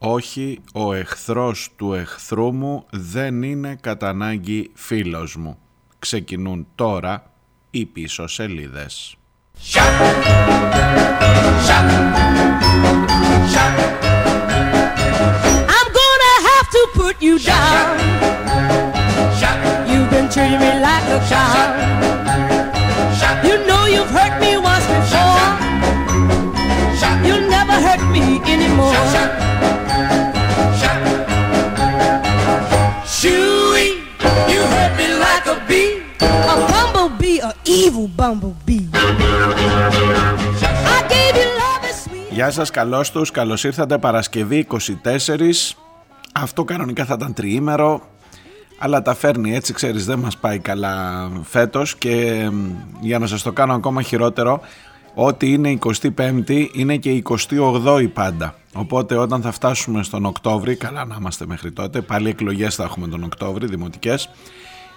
Όχι, ο εχθρός του εχθρού μου δεν είναι κατά ανάγκη φίλος μου. Ξεκινούν τώρα οι πίσω σελίδες. I'm gonna have to put you down. You've been treating me like a child. Evil bumblebee. I gave you love as sweet. Γεια σας, καλώς τους, καλώς ήρθατε Παρασκευή 24. Αυτό κανονικά θα ήταν τριήμερο, αλλά τα φέρνει έτσι, ξέρεις, δεν μας πάει καλά φέτος και μ, για να σας το κάνω ακόμα χειρότερο, ότι είναι 25η είναι και 28η πάντα. Οπότε όταν θα φτάσουμε στον Οκτώβρη, καλά να είμαστε μέχρι τότε, πάλι εκλογές θα έχουμε τον Οκτώβρη, δημοτικές,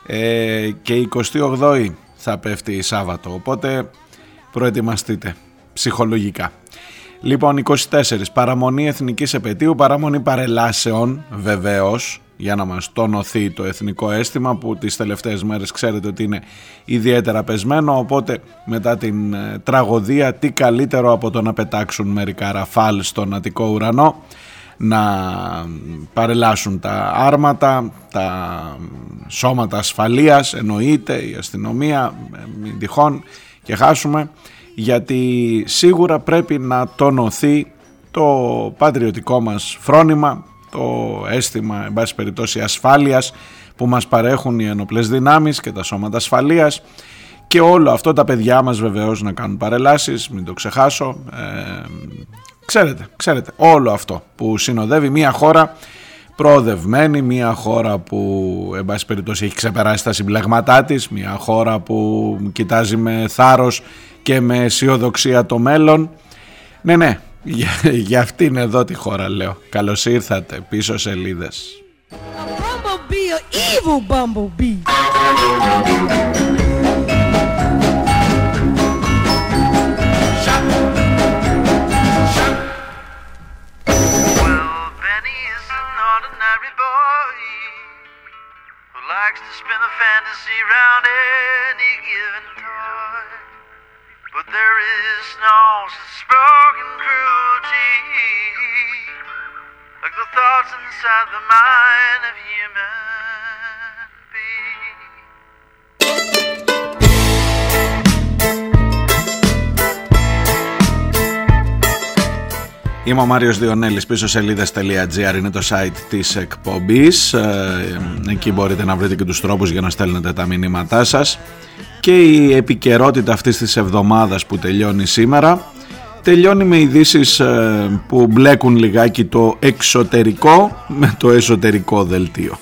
ε, και 28η θα πέφτει η Σάββατο, οπότε προετοιμαστείτε ψυχολογικά. Λοιπόν, 24. Παραμονή εθνικής επαιτίου, παραμονή παρελάσεων, βεβαίως, για να μας τονωθεί το εθνικό αίσθημα που τις τελευταίες μέρες ξέρετε ότι είναι ιδιαίτερα πεσμένο οπότε μετά την ε, τραγωδία τι καλύτερο από το να πετάξουν μερικά ραφάλ στον Αττικό ουρανό να παρελάσουν τα άρματα, τα σώματα ασφαλείας εννοείται η αστυνομία ε, μην τυχόν και χάσουμε γιατί σίγουρα πρέπει να τονωθεί το πατριωτικό μας φρόνημα, το αίσθημα, εν πάση περιπτώσει, ασφάλειας που μας παρέχουν οι ενοπλές δυνάμεις και τα σώματα ασφαλείας και όλο αυτό τα παιδιά μας βεβαίως να κάνουν παρελάσεις, μην το ξεχάσω. Ε, ξέρετε, ξέρετε, όλο αυτό που συνοδεύει μια χώρα προοδευμένη, μια χώρα που εν πάση περιπτώσει έχει ξεπεράσει τα συμπλεγματά της, μια χώρα που κοιτάζει με θάρρος και με αισιοδοξία το μέλλον. Ναι, ναι, για, για αυτήν εδώ τη χώρα λέω. Καλώς ήρθατε πίσω σελίδες. A bumblebee, a evil bumblebee. Likes to spin a fantasy round any given toy. But there is no spoken cruelty like the thoughts inside the mind of human being. Είμαι ο Μάριος Διονέλης, πίσω σελίδες.gr είναι το site της εκπομπής. Ε, Εκεί μπορείτε να βρείτε και τους τρόπους για να στέλνετε τα μηνύματά σας. Και η επικαιρότητα αυτής της εβδομάδας που τελειώνει σήμερα τελειώνει με ειδήσεις που μπλέκουν λιγάκι το εξωτερικό με το εσωτερικό δελτίο.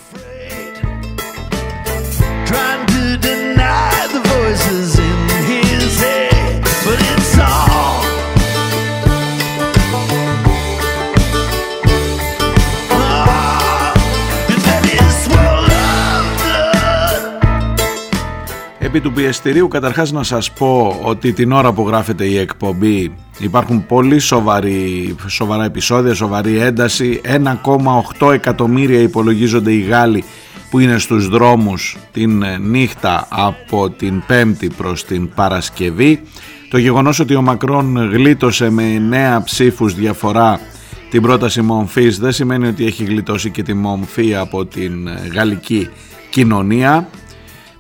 Επί του πιεστηρίου καταρχάς να σας πω ότι την ώρα που γράφεται η εκπομπή υπάρχουν πολύ σοβαροί, σοβαρά επεισόδια, σοβαρή ένταση. 1,8 εκατομμύρια υπολογίζονται οι Γάλλοι που είναι στους δρόμους την ε, νύχτα από την Πέμπτη προς την Παρασκευή. Το γεγονός ότι ο Μακρόν γλίτωσε με 9 ψήφους διαφορά την πρόταση μομφής δεν σημαίνει ότι έχει γλιτώσει και τη μομφή από την ε, γαλλική κοινωνία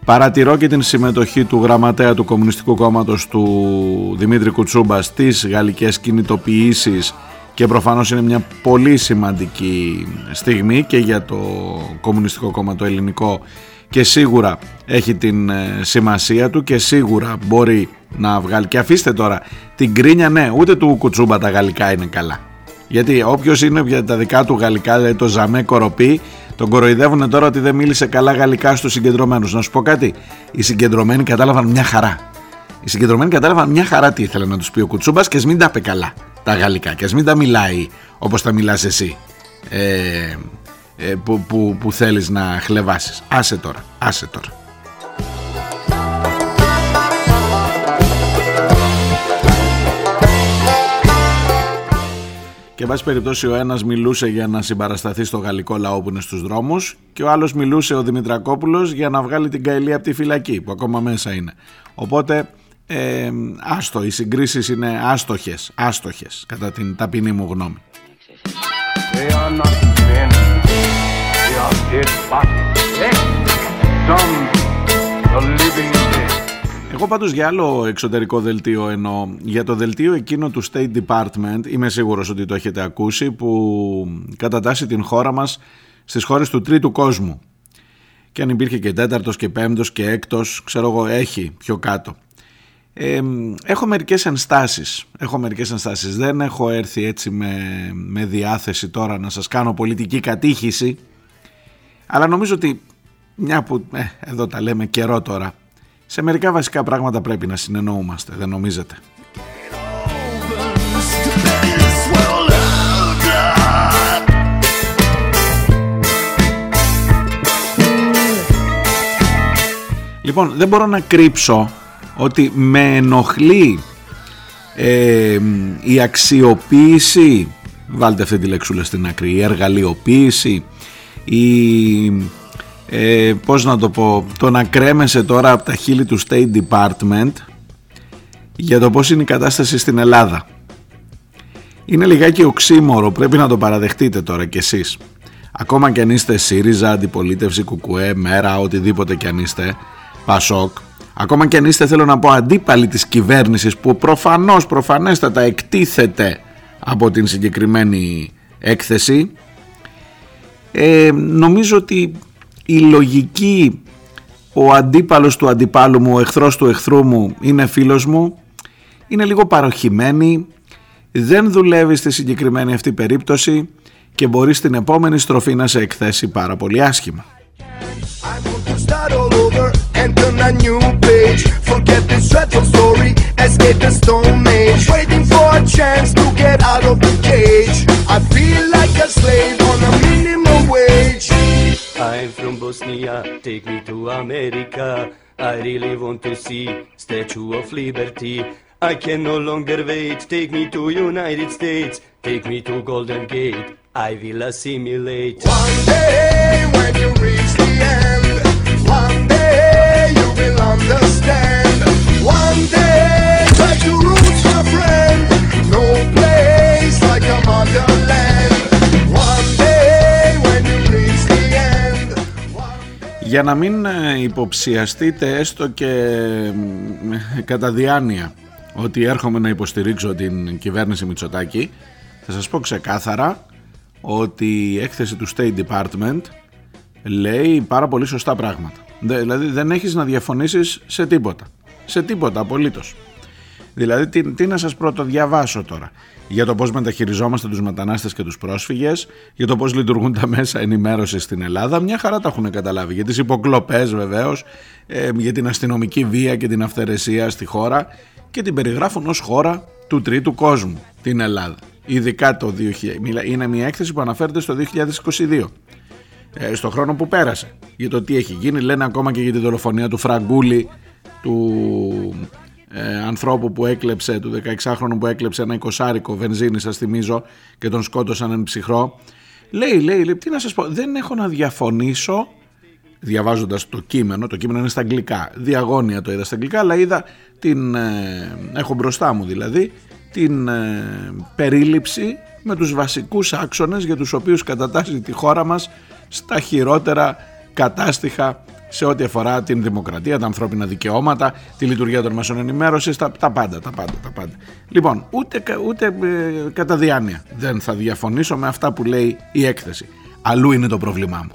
Παρατηρώ και την συμμετοχή του γραμματέα του Κομμουνιστικού Κόμματος του Δημήτρη Κουτσούμπα στις γαλλικές κινητοποιήσεις και προφανώς είναι μια πολύ σημαντική στιγμή και για το Κομμουνιστικό Κόμμα το ελληνικό και σίγουρα έχει την ε, σημασία του και σίγουρα μπορεί να βγάλει. Και αφήστε τώρα την κρίνια ναι ούτε του Κουτσούμπα τα γαλλικά είναι καλά. Γιατί όποιος είναι για τα δικά του γαλλικά, δηλαδή το Ζαμέ Κοροπή, τον κοροϊδεύουν τώρα ότι δεν μίλησε καλά γαλλικά στους συγκεντρωμένους. Να σου πω κάτι, οι συγκεντρωμένοι κατάλαβαν μια χαρά. Οι συγκεντρωμένοι κατάλαβαν μια χαρά τι ήθελε να τους πει ο Κουτσούμπας και ας μην τα είπε καλά τα γαλλικά και ας μην τα μιλάει όπως τα μιλάς εσύ ε, ε, που, που, που θέλεις να χλεβάσεις. Άσε τώρα, άσε τώρα. Και εν πάση περιπτώσει ο ένας μιλούσε για να συμπαρασταθεί στο γαλλικό λαό που είναι στους δρόμους και ο άλλος μιλούσε ο Δημητρακόπουλος για να βγάλει την Καηλή από τη φυλακή που ακόμα μέσα είναι. Οπότε ε, άστο, οι συγκρίσεις είναι άστοχες, άστοχες κατά την ταπεινή μου γνώμη. They are not men. They are dead bodies. Eh? Some the living dead. Εγώ πάντως για άλλο εξωτερικό δελτίο εννοώ. Για το δελτίο εκείνο του State Department, είμαι σίγουρος ότι το έχετε ακούσει, που κατατάσσει την χώρα μας στις χώρες του τρίτου κόσμου. Και αν υπήρχε και τέταρτος και πέμπτος και έκτος, ξέρω εγώ, έχει πιο κάτω. Ε, έχω μερικές ενστάσεις, έχω μερικές ενστάσεις. Δεν έχω έρθει έτσι με, με διάθεση τώρα να σας κάνω πολιτική κατήχηση, αλλά νομίζω ότι μια που ε, εδώ τα λέμε καιρό τώρα, σε μερικά βασικά πράγματα πρέπει να συνεννοούμαστε, δεν νομίζετε; This world of Λοιπόν, δεν μπορώ να κρύψω ότι με ενοχλεί ε, η αξιοποίηση, βάλτε αυτή τη λέξουλα στην άκρη, η εργαλειοποίηση, η, ε, πώς να το πω, το να κρέμεσαι τώρα από τα χείλη του State Department για το πώς είναι η κατάσταση στην Ελλάδα. Είναι λιγάκι οξύμορο, πρέπει να το παραδεχτείτε τώρα κι εσείς. Ακόμα κι αν είστε ΣΥΡΙΖΑ, Αντιπολίτευση, ΚΚΕ, ΜΕΡΑ, οτιδήποτε κι αν είστε, ΠΑΣΟΚ, ακόμα κι αν είστε θέλω να πω αντίπαλοι της κυβέρνησης που προφανώς, προφανέστατα εκτίθεται από την συγκεκριμένη έκθεση, ε, νομίζω ότι η λογική ο αντίπαλος του αντιπάλου μου, ο εχθρός του εχθρού μου είναι φίλος μου, είναι λίγο παροχημένη, δεν δουλεύει στη συγκεκριμένη αυτή περίπτωση και μπορεί στην επόμενη στροφή να σε εκθέσει πάρα πολύ άσχημα. I want to start all over and turn a new page. Forget this dreadful story, escape the stone age. Waiting for a chance to get out of the cage. I feel like a slave on a minimum wage. I'm from Bosnia, take me to America. I really want to see Statue of Liberty. I can no longer wait, take me to United States. Take me to Golden Gate, I will assimilate. One day when you reach the end, one will understand. One day try to roots, my friend. No place like a motherland. One day when you reach the end. Για να μην ε, υποψιαστείτε έστω και ε, κατά διάνοια ότι έρχομαι να υποστηρίξω την κυβέρνηση Μητσοτάκη θα σας πω ξεκάθαρα ότι η έκθεση του State Department λέει πάρα πολύ σωστά πράγματα. Δε- Δηλαδή δεν έχεις να διαφωνήσεις σε τίποτα. Σε τίποτα απολύτως. Δηλαδή τι, τι να σας πρώτο διαβάσω τώρα; Για το πώς μεταχειριζόμαστε τους μετανάστες και τους πρόσφυγες, για το πώς λειτουργούν τα μέσα ενημέρωσης στην Ελλάδα, μια χαρά τα έχουν καταλάβει. Για τις υποκλοπές βεβαίως, ε, για την αστυνομική βία και την αυθαιρεσία στη χώρα και την περιγράφουν ως χώρα του τρίτου κόσμου, την Ελλάδα. Ειδικά το 2000. Μιλά- Είναι μια έκθεση που αναφέρεται στο 2022 ε, στο χρόνο που πέρασε. Για το τι έχει γίνει λένε ακόμα και για τη δολοφονία του Φραγκούλη του ε, ανθρώπου που έκλεψε του 16χρονου που έκλεψε ένα εικοσάρικο βενζίνη σας θυμίζω και τον σκότωσαν εν ψυχρό. Λέει, λέει, λέει, τι να σας πω δεν έχω να διαφωνήσω διαβάζοντας το κείμενο, το κείμενο είναι στα αγγλικά, διαγώνια το είδα στα αγγλικά, αλλά είδα την, ε, έχω μπροστά μου δηλαδή, την ε, περίληψη με τους βασικούς άξονες για τους οποίους κατατάσσει τη χώρα μας στα χειρότερα κατάστοιχα σε ό,τι αφορά την δημοκρατία, τα ανθρώπινα δικαιώματα, τη λειτουργία των μέσων ενημέρωσης, τα, τα πάντα, τα πάντα, τα πάντα. Λοιπόν, ούτε, κα- ούτε ε, κατά διάνοια δεν θα διαφωνήσω με αυτά που λέει η έκθεση. Αλλού είναι το πρόβλημά μου.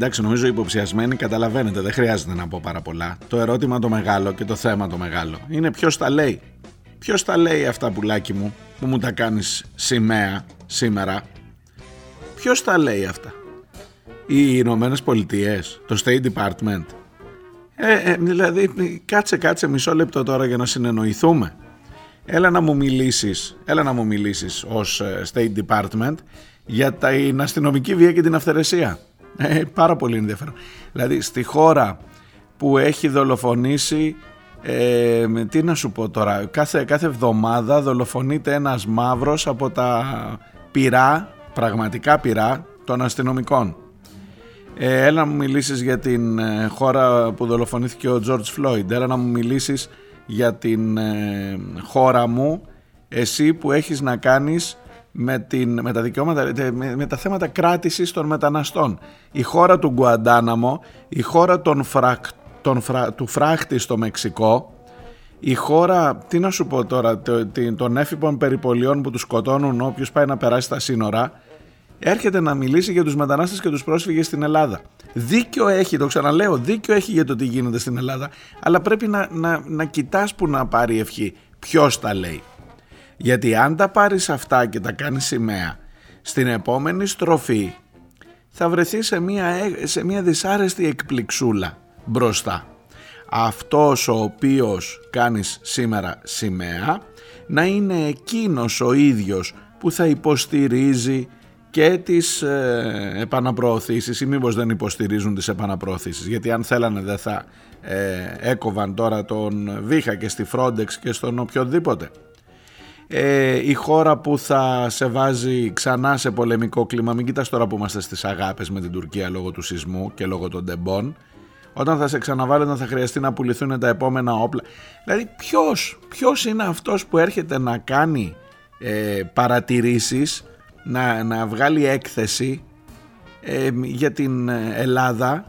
Εντάξει, νομίζω οι υποψιασμένοι καταλαβαίνετε, δεν χρειάζεται να πω πάρα πολλά. Το ερώτημα το μεγάλο και το θέμα το μεγάλο είναι ποιος τα λέει. Ποιος τα λέει αυτά, πουλάκι μου, που μου τα κάνεις σημαία σήμερα; Ποιος τα λέει αυτά; Οι Ηνωμένες Πολιτείες, το State Department. Ε, ε, δηλαδή, κάτσε, κάτσε μισό λεπτό τώρα για να συνεννοηθούμε. Έλα να μου μιλήσεις, έλα να μου μιλήσεις ως ε, State Department για την αστυνομική βία και την αυθαιρεσία. Ε, πάρα πολύ ενδιαφέρον. Δηλαδή στη χώρα που έχει δολοφονήσει ε, τι να σου πω τώρα κάθε, κάθε εβδομάδα δολοφονείται ένας μαύρος από τα πυρά πραγματικά πυρά των αστυνομικών ε, έλα να μου μιλήσεις για την ε, χώρα που δολοφονήθηκε ο George Floyd έλα να μου μιλήσεις για την ε, χώρα μου εσύ που έχεις να κάνεις με, την, με τα δικαιώματα, με, με, τα θέματα κράτησης των μεταναστών. Η χώρα του Γκουαντάναμο, η χώρα των φρακ, των φρα, του φράχτη στο Μεξικό, η χώρα, τι να σου πω τώρα, των έφυπων περιπολιών που τους σκοτώνουν όποιος πάει να περάσει τα σύνορα, έρχεται να μιλήσει για τους μετανάστες και τους πρόσφυγες στην Ελλάδα. Δίκιο έχει, το ξαναλέω, δίκιο έχει για το τι γίνεται στην Ελλάδα, αλλά πρέπει να, να, να κοιτάς που να πάρει ευχή. Ποιος τα λέει. Γιατί αν τα πάρεις αυτά και τα κάνεις σημαία, στην επόμενη στροφή θα βρεθείς σε μια, σε μια δυσάρεστη εκπληξούλα μπροστά. Αυτός ο οποίος κάνεις σήμερα σημαία να είναι εκείνος ο ίδιος που θα υποστηρίζει και τις ε, επαναπροωθήσεις ή μήπως δεν υποστηρίζουν τις επαναπροωθήσεις γιατί αν θέλανε δεν θα ε, έκοβαν τώρα τον βήχα και στη Frontex και στον οποιοδήποτε ε, η χώρα που θα σε βάζει ξανά σε πολεμικό κλίμα μην κοιτάς τώρα που είμαστε στις αγάπες με την Τουρκία λόγω του σεισμού και λόγω των Τεμπών. Όταν θα σε ξαναβάλει όταν θα χρειαστεί να πουληθούν τα επόμενα όπλα. Δηλαδή ποιος, ποιος είναι αυτός που έρχεται να κάνει ε, παρατηρήσεις να, να βγάλει έκθεση ε, για την Ελλάδα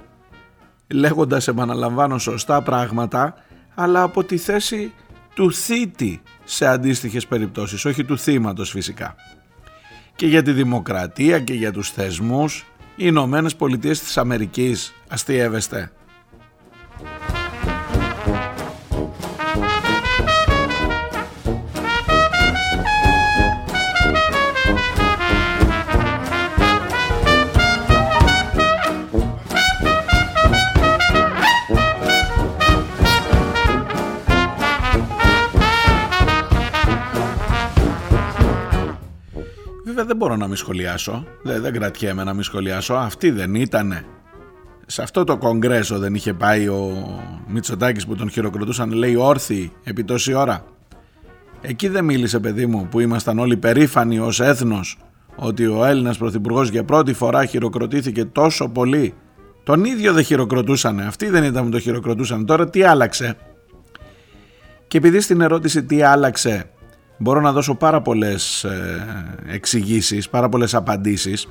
λέγοντας επαναλαμβάνω σωστά πράγματα αλλά από τη θέση του θήτη σε αντίστοιχες περιπτώσεις, όχι του θύματος φυσικά. Και για τη δημοκρατία και για τους θεσμούς, οι Ηνωμένες Πολιτείες της Αμερικής αστείευεστε. Δεν μπορώ να μην σχολιάσω. Δεν, δεν κρατιέμαι να μην σχολιάσω. Αυτή δεν ήτανε. Σε αυτό το κογκρέσο δεν είχε πάει ο Μητσοτάκης που τον χειροκροτούσαν λέει όρθιοι επί τόση ώρα. Εκεί δεν μίλησε παιδί μου που ήμασταν όλοι περήφανοι ως έθνος ότι ο Έλληνας Πρωθυπουργός για πρώτη φορά χειροκροτήθηκε τόσο πολύ. Τον ίδιο δεν χειροκροτούσανε. Αυτοί δεν ήταν που το χειροκροτούσαν. Τώρα τι άλλαξε; Και επειδή στην ερώτηση τι άλλαξε μπορώ να δώσω πάρα πολλές ε, εξηγήσεις, πάρα πολλές απαντήσεις.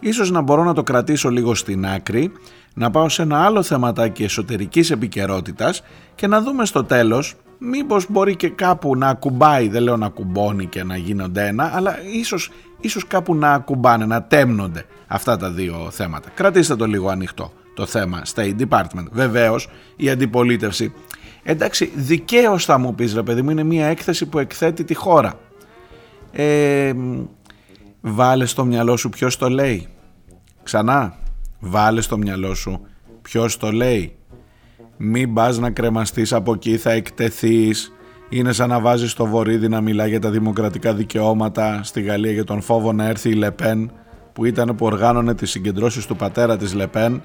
Ίσως να μπορώ να το κρατήσω λίγο στην άκρη, να πάω σε ένα άλλο θεματάκι εσωτερικής επικαιρότητας και να δούμε στο τέλος μήπως μπορεί και κάπου να ακουμπάει, δεν λέω να κουμπώνει και να γίνονται ένα, αλλά ίσως, ίσως κάπου να ακουμπάνε, να τέμνονται αυτά τα δύο θέματα. Κρατήστε το λίγο ανοιχτό το θέμα State Department. Βεβαίως η αντιπολίτευση Εντάξει, δικαίως θα μου πεις ρε παιδί μου, είναι μια έκθεση που εκθέτει τη χώρα. Ε, βάλες στο μυαλό σου ποιος το λέει. Ξανά, βάλες στο μυαλό σου ποιος το λέει. Μην πας να κρεμαστείς από εκεί, θα εκτεθείς. Είναι σαν να βάζεις το βορίδι να μιλά για τα δημοκρατικά δικαιώματα στη Γαλλία για τον φόβο να έρθει η Λεπέν που ήταν που οργάνωνε τις συγκεντρώσεις του πατέρα της Λεπέν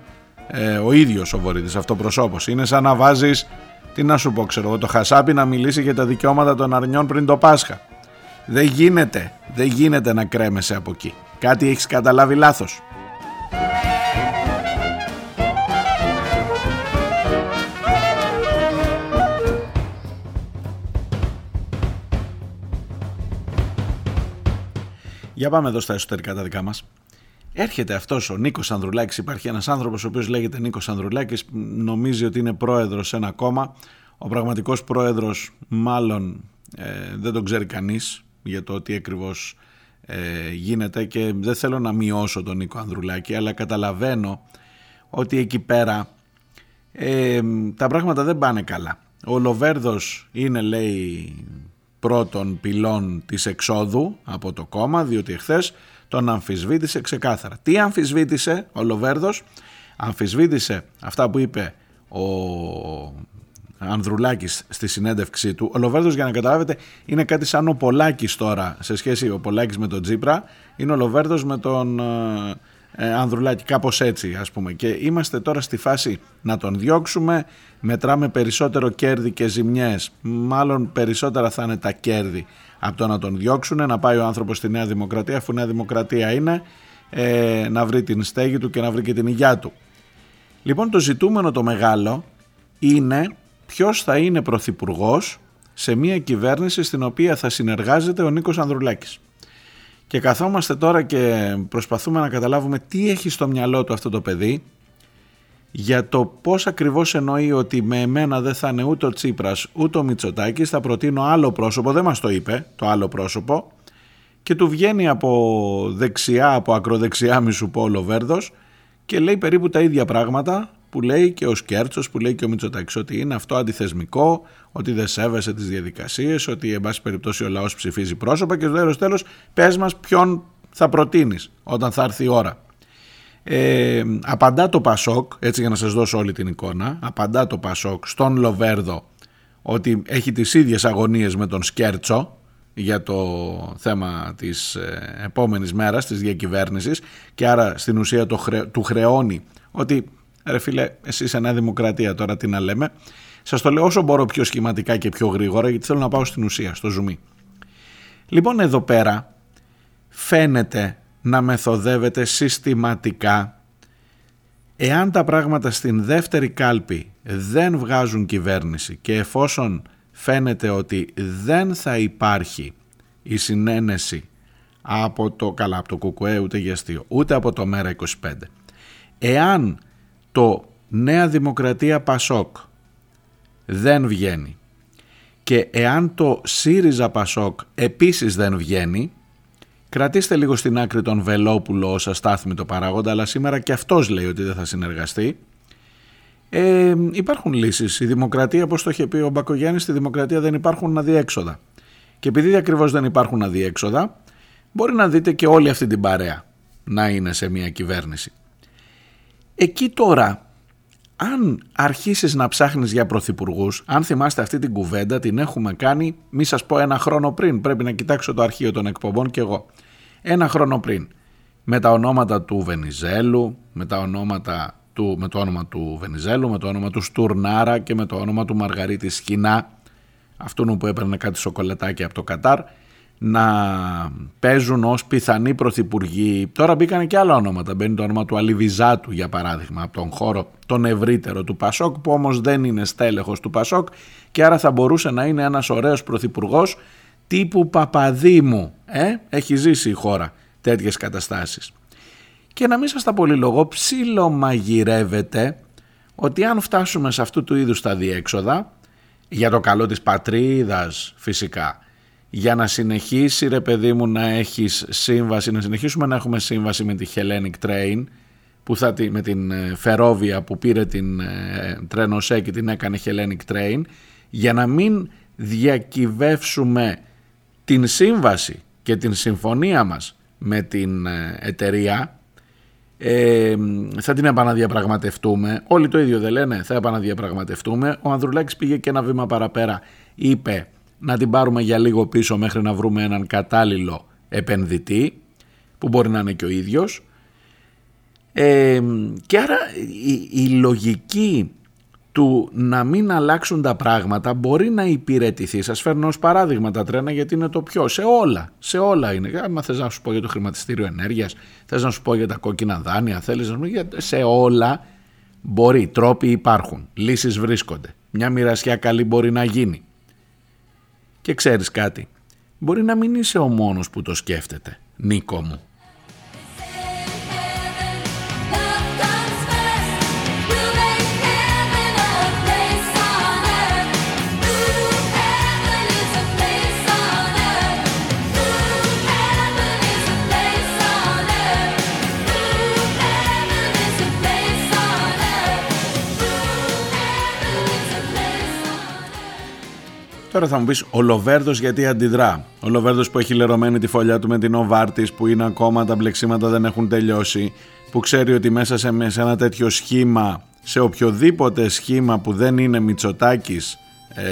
ε, ο ίδιος ο Βορύδης αυτοπροσώπος. Είναι σαν να βάζεις τι να σου πω, ξέρω εγώ, το Χασάπι να μιλήσει για τα δικαιώματα των αρνιών πριν το Πάσχα. Δεν γίνεται, δεν γίνεται να κρέμεσαι από εκεί. Κάτι έχεις καταλάβει λάθος. Για πάμε εδώ στα εσωτερικά τα δικά μας. Έρχεται αυτός ο Νίκος Ανδρουλάκης. Υπάρχει ένας άνθρωπος ο οποίος λέγεται Νίκος Ανδρουλάκης, νομίζει ότι είναι πρόεδρος σε ένα κόμμα. Ο πραγματικός πρόεδρος, μάλλον ε, δεν τον ξέρει κανείς για το τι ακριβώς ε, γίνεται και δεν θέλω να μειώσω τον Νίκο Ανδρουλάκη, αλλά καταλαβαίνω ότι εκεί πέρα ε, τα πράγματα δεν πάνε καλά. Ο Λοβέρδος είναι λέει πρώτον πυλών της εξόδου από το κόμμα διότι εχθές τον αμφισβήτησε ξεκάθαρα. Τι αμφισβήτησε ο Λοβέρδος, αμφισβήτησε αυτά που είπε ο Ανδρουλάκης στη συνέντευξή του. Ο Λοβέρδος για να καταλάβετε είναι κάτι σαν ο Πολάκης τώρα σε σχέση ο Πολάκης με τον Τζίπρα. Είναι ο Λοβέρδος με τον ε, ε, Ανδρουλάκη κάπως έτσι ας πούμε. Και είμαστε τώρα στη φάση να τον διώξουμε. Μετράμε περισσότερο κέρδη και ζημιές. Μάλλον περισσότερα θα είναι τα κέρδη από το να τον διώξουν να πάει ο άνθρωπος στη Νέα Δημοκρατία αφού Νέα Δημοκρατία είναι ε, να βρει την στέγη του και να βρει και την υγειά του. Λοιπόν το ζητούμενο το μεγάλο είναι ποιος θα είναι πρωθυπουργός σε μια κυβέρνηση στην οποία θα συνεργάζεται ο Νίκος Ανδρουλάκης και καθόμαστε τώρα και προσπαθούμε να καταλάβουμε τι έχει στο μυαλό του αυτό το παιδί για το πώς ακριβώς εννοεί ότι με εμένα δεν θα είναι ούτε ο Τσίπρας ούτε ο Μητσοτάκης θα προτείνω άλλο πρόσωπο, δεν μας το είπε το άλλο πρόσωπο. Και του βγαίνει από δεξιά, από ακροδεξιά μη σου πω ο Βέρδος και λέει περίπου τα ίδια πράγματα που λέει και ο Σκέρτσος, που λέει και ο Μητσοτάκης ότι είναι αυτό αντιθεσμικό, ότι δεν σέβεσαι τις διαδικασίες, ότι εν πάση περιπτώσει ο λαός ψηφίζει πρόσωπα και στο τέλος τέλος πες μας ποιον θα προτείνεις όταν θα έρθει η ώρα. Ε, απαντά το Πασόκ, έτσι για να σας δώσω όλη την εικόνα, απαντά το Πασόκ στον Λοβέρδο ότι έχει τις ίδιες αγωνίες με τον Σκέρτσο για το θέμα της ε, επόμενης μέρας, της διακυβέρνησης και άρα στην ουσία το του χρεώνει ότι ρε φίλε εσύ είσαι ένα δημοκρατία τώρα τι να λέμε σας το λέω όσο μπορώ πιο σχηματικά και πιο γρήγορα γιατί θέλω να πάω στην ουσία, στο ζουμί. Λοιπόν εδώ πέρα φαίνεται να μεθοδεύεται συστηματικά εάν τα πράγματα στην δεύτερη κάλπη δεν βγάζουν κυβέρνηση και εφόσον φαίνεται ότι δεν θα υπάρχει η συνένεση από το καλά από το κουκουέ ούτε για αστείο, ούτε από το μέρα 25 εάν το Νέα Δημοκρατία Πασόκ δεν βγαίνει και εάν το ΣΥΡΙΖΑ Πασόκ επίσης δεν βγαίνει κρατήστε λίγο στην άκρη τον Βελόπουλο ως αστάθμητο παράγοντα αλλά σήμερα και αυτός λέει ότι δεν θα συνεργαστεί ε, υπάρχουν λύσεις. Η δημοκρατία, όπως το είχε πει ο Μπακογιάννης, στη δημοκρατία δεν υπάρχουν αδιέξοδα. Και επειδή ακριβώς δεν υπάρχουν αδιέξοδα, μπορεί να δείτε και όλη αυτή την παρέα να είναι σε μια κυβέρνηση. Εκεί τώρα, αν αρχίσεις να ψάχνεις για πρωθυπουργούς, αν θυμάστε αυτή την κουβέντα την έχουμε κάνει, μη σας πω ένα χρόνο πριν, πρέπει να κοιτάξω το αρχείο των εκπομπών και εγώ. Ένα χρόνο πριν, με τα ονόματα του Βενιζέλου, με, τα ονόματα του, με το όνομα του Βενιζέλου, με το όνομα του Στουρνάρα και με το όνομα του Μαργαρίτη Σκινά, αυτόν που έπαιρνε κάτι σοκολατάκι από το Κατάρ, να παίζουν ως πιθανοί πρωθυπουργοί. Τώρα μπήκαν και άλλα ονόματα. Μπαίνει το όνομα του Αλιβιζάτου για παράδειγμα από τον χώρο τον ευρύτερο του Πασόκ που όμως δεν είναι στέλεχος του Πασόκ και άρα θα μπορούσε να είναι ένας ωραίος πρωθυπουργός τύπου Παπαδήμου. Ε; Έχει ζήσει η χώρα τέτοιες καταστάσεις. Και να μην σας τα πολυλογώ ψιλομαγειρεύεται ότι αν φτάσουμε σε αυτού του είδους τα διέξοδα για το καλό της πατρίδας φυσικά για να συνεχίσει ρε παιδί μου να έχεις σύμβαση, να συνεχίσουμε να έχουμε σύμβαση με τη Hellenic Train που θα, με την ε, Φερόβια που πήρε την ε, Τρένοσέ και την έκανε Hellenic Train για να μην διακυβεύσουμε την σύμβαση και την συμφωνία μας με την ε, εταιρεία ε, θα την επαναδιαπραγματευτούμε. Όλοι το ίδιο δεν λένε θα επαναδιαπραγματευτούμε. Ο Ανδρουλάκης πήγε και ένα βήμα παραπέρα είπε να την πάρουμε για λίγο πίσω μέχρι να βρούμε έναν κατάλληλο επενδυτή που μπορεί να είναι και ο ίδιος ε, και άρα η, η λογική του να μην αλλάξουν τα πράγματα μπορεί να υπηρετηθεί. Σας φέρνω ως παράδειγμα τα τρένα γιατί είναι το πιο. Σε όλα. Σε όλα είναι. Αν θες να σου πω για το χρηματιστήριο ενέργειας, θες να σου πω για τα κόκκινα δάνεια, θέλεις να σου πω για... Σε όλα μπορεί. Τρόποι υπάρχουν. Λύσεις βρίσκονται. Μια μοιρασιά καλή μπορεί να γίνει. Και ξέρεις κάτι, μπορεί να μην είσαι ο μόνος που το σκέφτεται, Νίκο μου. Τώρα θα μου πεις ο Λοβέρδος γιατί αντιδρά; Ο Λοβέρδος που έχει λερωμένη τη φωλιά του με την Οβάρτης, που είναι ακόμα τα μπλεξίματα δεν έχουν τελειώσει, που ξέρει ότι μέσα σε, σε ένα τέτοιο σχήμα σε οποιοδήποτε σχήμα που δεν είναι Μητσοτάκης ε,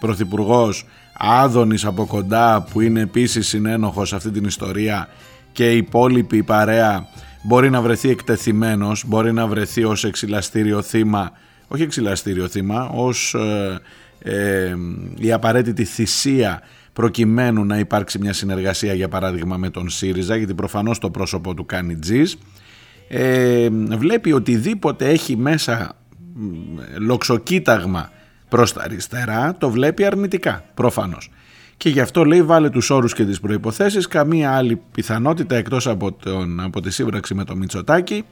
πρωθυπουργός Άδωνης από κοντά που είναι επίσης συνένοχος σε αυτή την ιστορία και η υπόλοιπη παρέα μπορεί να βρεθεί εκτεθειμένος, μπορεί να βρεθεί ως εξυλαστήριο θύμα, όχι εξυλαστήριο θύμα, ως ε, ε, η απαραίτητη θυσία προκειμένου να υπάρξει μια συνεργασία για παράδειγμα με τον ΣΥΡΙΖΑ γιατί προφανώς το πρόσωπο του κάνει τζις ε, βλέπει οτιδήποτε έχει μέσα λοξοκοίταγμα προς τα αριστερά το βλέπει αρνητικά προφανώς και γι' αυτό λέει βάλε τους όρους και τις προϋποθέσεις καμία άλλη πιθανότητα εκτός από, τον, από τη σύμπραξη με το Μητσοτάκι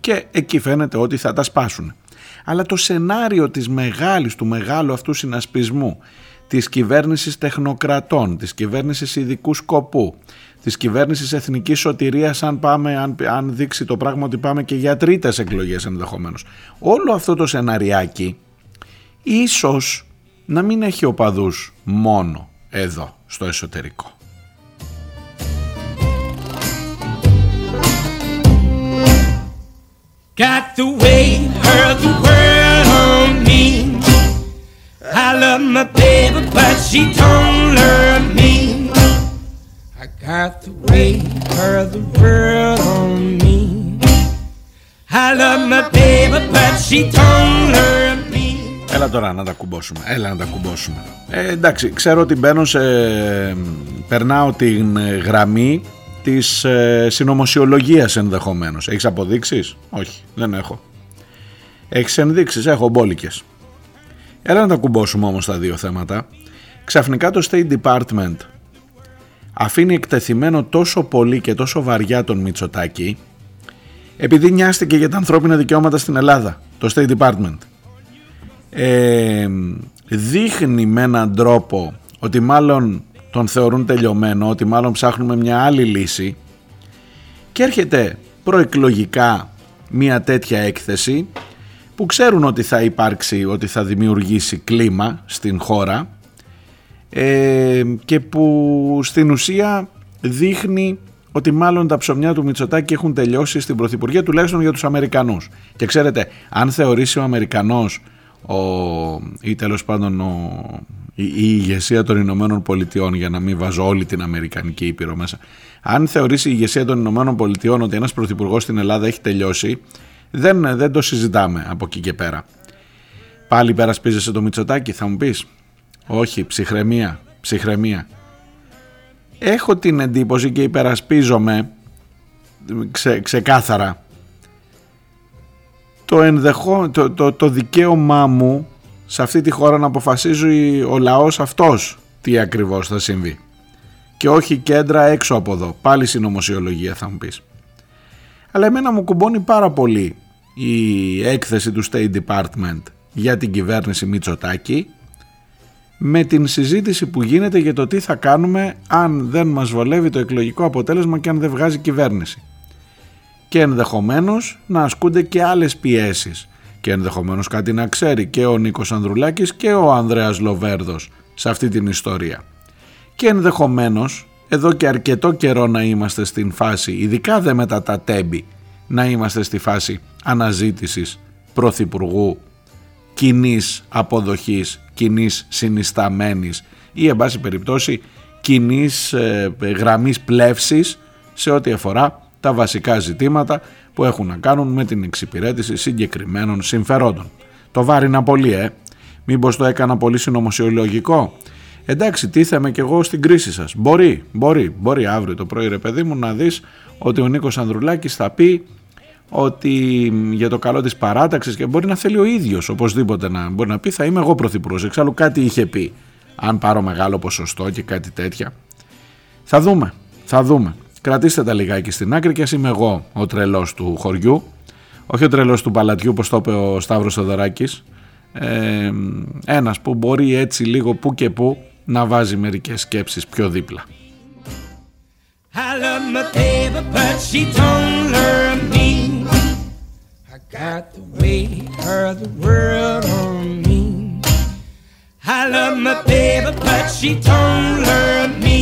και εκεί φαίνεται ότι θα τα σπάσουν. Αλλά το σενάριο της μεγάλης, του μεγάλου αυτού συνασπισμού της κυβέρνησης τεχνοκρατών, της κυβέρνησης ειδικού σκοπού, της κυβέρνησης εθνικής σωτηρίας αν, πάμε, αν, αν δείξει το πράγμα ότι πάμε και για τρίτες εκλογές ενδεχομένως. Όλο αυτό το σεναριάκι ίσως να μην έχει οπαδούς μόνο εδώ στο εσωτερικό. Got the way her the world on me. I love my baby, but she don't love me. I got the way her the world on me. I love my baby, but she don't love me. Έλα τώρα να τα κουμπώσουμε. Έλα να τα κουμπώσουμε. Ε, εντάξει, ξέρω ότι μπαίνω σε. Περνάω την ε, γραμμή της ε, συνωμοσιολογίας ενδεχομένως. Έχεις αποδείξεις, Όχι, δεν έχω. Έχεις ενδείξεις, έχω μπόλικες. Έλα να τα κουμπώσουμε όμως τα δύο θέματα. Ξαφνικά το State Department αφήνει εκτεθειμένο τόσο πολύ και τόσο βαριά τον Μητσοτάκη επειδή νοιάστηκε για τα ανθρώπινα δικαιώματα στην Ελλάδα, το State Department ε, δείχνει με έναν τρόπο ότι μάλλον τον θεωρούν τελειωμένο, ότι μάλλον ψάχνουμε μια άλλη λύση και έρχεται προεκλογικά μια τέτοια έκθεση που ξέρουν ότι θα υπάρξει, ότι θα δημιουργήσει κλίμα στην χώρα ε, και που στην ουσία δείχνει ότι μάλλον τα ψωμιά του Μητσοτάκη έχουν τελειώσει στην Πρωθυπουργία τουλάχιστον για τους Αμερικανούς. Και ξέρετε, αν θεωρήσει ο Αμερικανός ο, ή τέλος πάντων ο, η, η ηγεσία των Ηνωμένων Πολιτειών για να μην βάζω όλη την Αμερικανική Ήπειρο μέσα. Αν θεωρήσει η ηγεσία των Ηνωμένων Πολιτειών ότι ένας πρωθυπουργός στην Ελλάδα έχει τελειώσει δεν, δεν το συζητάμε από εκεί και πέρα. Πάλι υπερασπίζεσαι το Μητσοτάκι θα μου πεις; Όχι ψυχραιμία ψυχραιμία. Έχω την εντύπωση και υπερασπίζομαι ξε, ξεκάθαρα το, ενδεχό, το, το, το δικαίωμά μου σε αυτή τη χώρα να αποφασίζει ο λαός αυτός τι ακριβώς θα συμβεί. Και όχι κέντρα έξω από εδώ. Πάλι συνωμοσιολογία θα μου πεις. Αλλά εμένα μου κουμπώνει πάρα πολύ η έκθεση του State Department για την κυβέρνηση Μητσοτάκη με την συζήτηση που γίνεται για το τι θα κάνουμε αν δεν μας βολεύει το εκλογικό αποτέλεσμα και αν δεν βγάζει κυβέρνηση και ενδεχομένως να ασκούνται και άλλες πιέσεις και ενδεχομένως κάτι να ξέρει και ο Νίκος Ανδρουλάκης και ο Ανδρέας Λοβέρδος σε αυτή την ιστορία. Και ενδεχομένως εδώ και αρκετό καιρό να είμαστε στην φάση, ειδικά δε μετά τα τέμπη, να είμαστε στη φάση αναζήτησης πρωθυπουργού κοινής αποδοχής, κοινής συνισταμένης ή εν πάση περιπτώσει κοινής ε, γραμμής πλεύσης σε ό,τι αφορά τα βασικά ζητήματα που έχουν να κάνουν με την εξυπηρέτηση συγκεκριμένων συμφερόντων. Το βάρινα πολύ, ε. Μήπως το έκανα πολύ συνωμοσιολογικό. Εντάξει, τίθεμαι κι εγώ στην κρίση σας. Μπορεί, μπορεί, μπορεί αύριο το πρωί ρε παιδί μου να δεις ότι ο Νίκος Ανδρουλάκης θα πει ότι για το καλό της παράταξης και μπορεί να θέλει ο ίδιος οπωσδήποτε να μπορεί να πει θα είμαι εγώ πρωθυπουργός. Εξάλλου κάτι είχε πει αν πάρω μεγάλο ποσοστό και κάτι τέτοια. Θα δούμε, θα δούμε. Κρατήστε τα λιγάκι στην άκρη και ας είμαι εγώ ο τρελός του χωριού. Όχι ο τρελός του παλατιού, όπως το είπε ο Σταύρος Θεοδωράκης. Ε, ένας που μπορεί έτσι λίγο που και που να βάζει μερικές σκέψεις πιο δίπλα. I love my baby, but she don't love me. I got the way her the world on me. I love my baby, but she don't love me.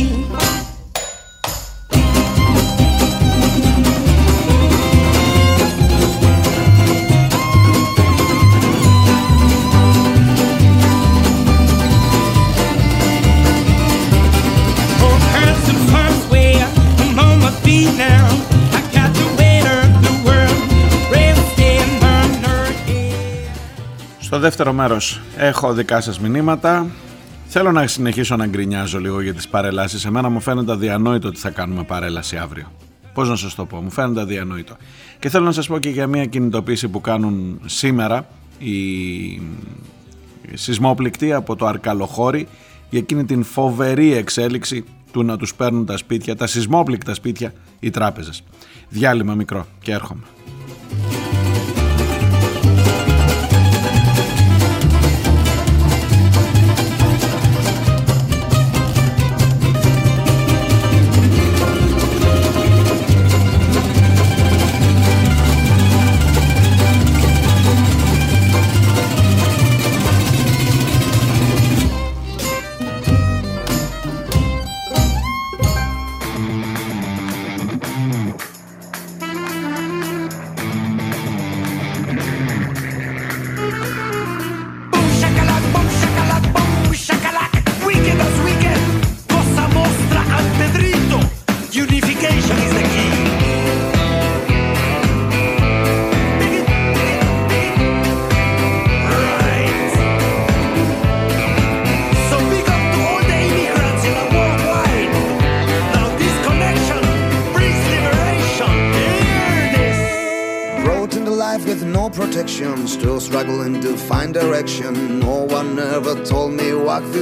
Στο δεύτερο μέρος έχω δικά σας μηνύματα. Θέλω να συνεχίσω να γκρινιάζω λίγο για τις παρελάσεις. Εμένα μου φαίνεται αδιανόητο ότι θα κάνουμε παρέλαση αύριο. Πώς να σας το πω, μου φαίνεται αδιανόητο. Και θέλω να σας πω και για μια κινητοποίηση που κάνουν σήμερα οι σεισμόπληκτοι από το Αρκαλοχώρι για εκείνη την φοβερή εξέλιξη του να τους παίρνουν τα σπίτια, τα σεισμόπληκτα σπίτια, οι τράπεζες. Διάλειμμα μικρό και έρχομαι.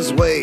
his way.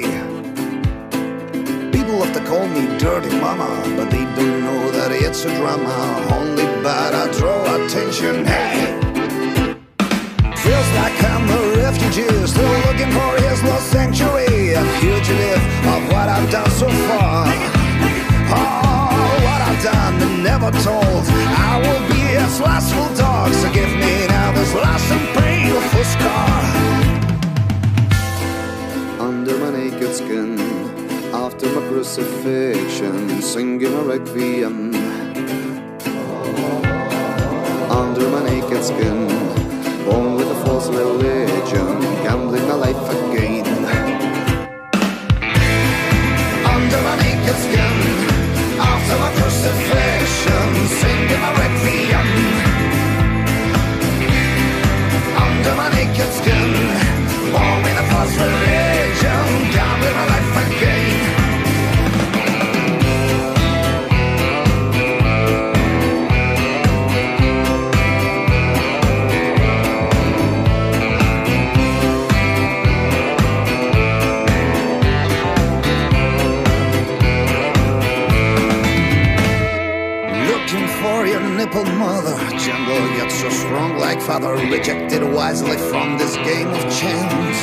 wisely from this game of chance.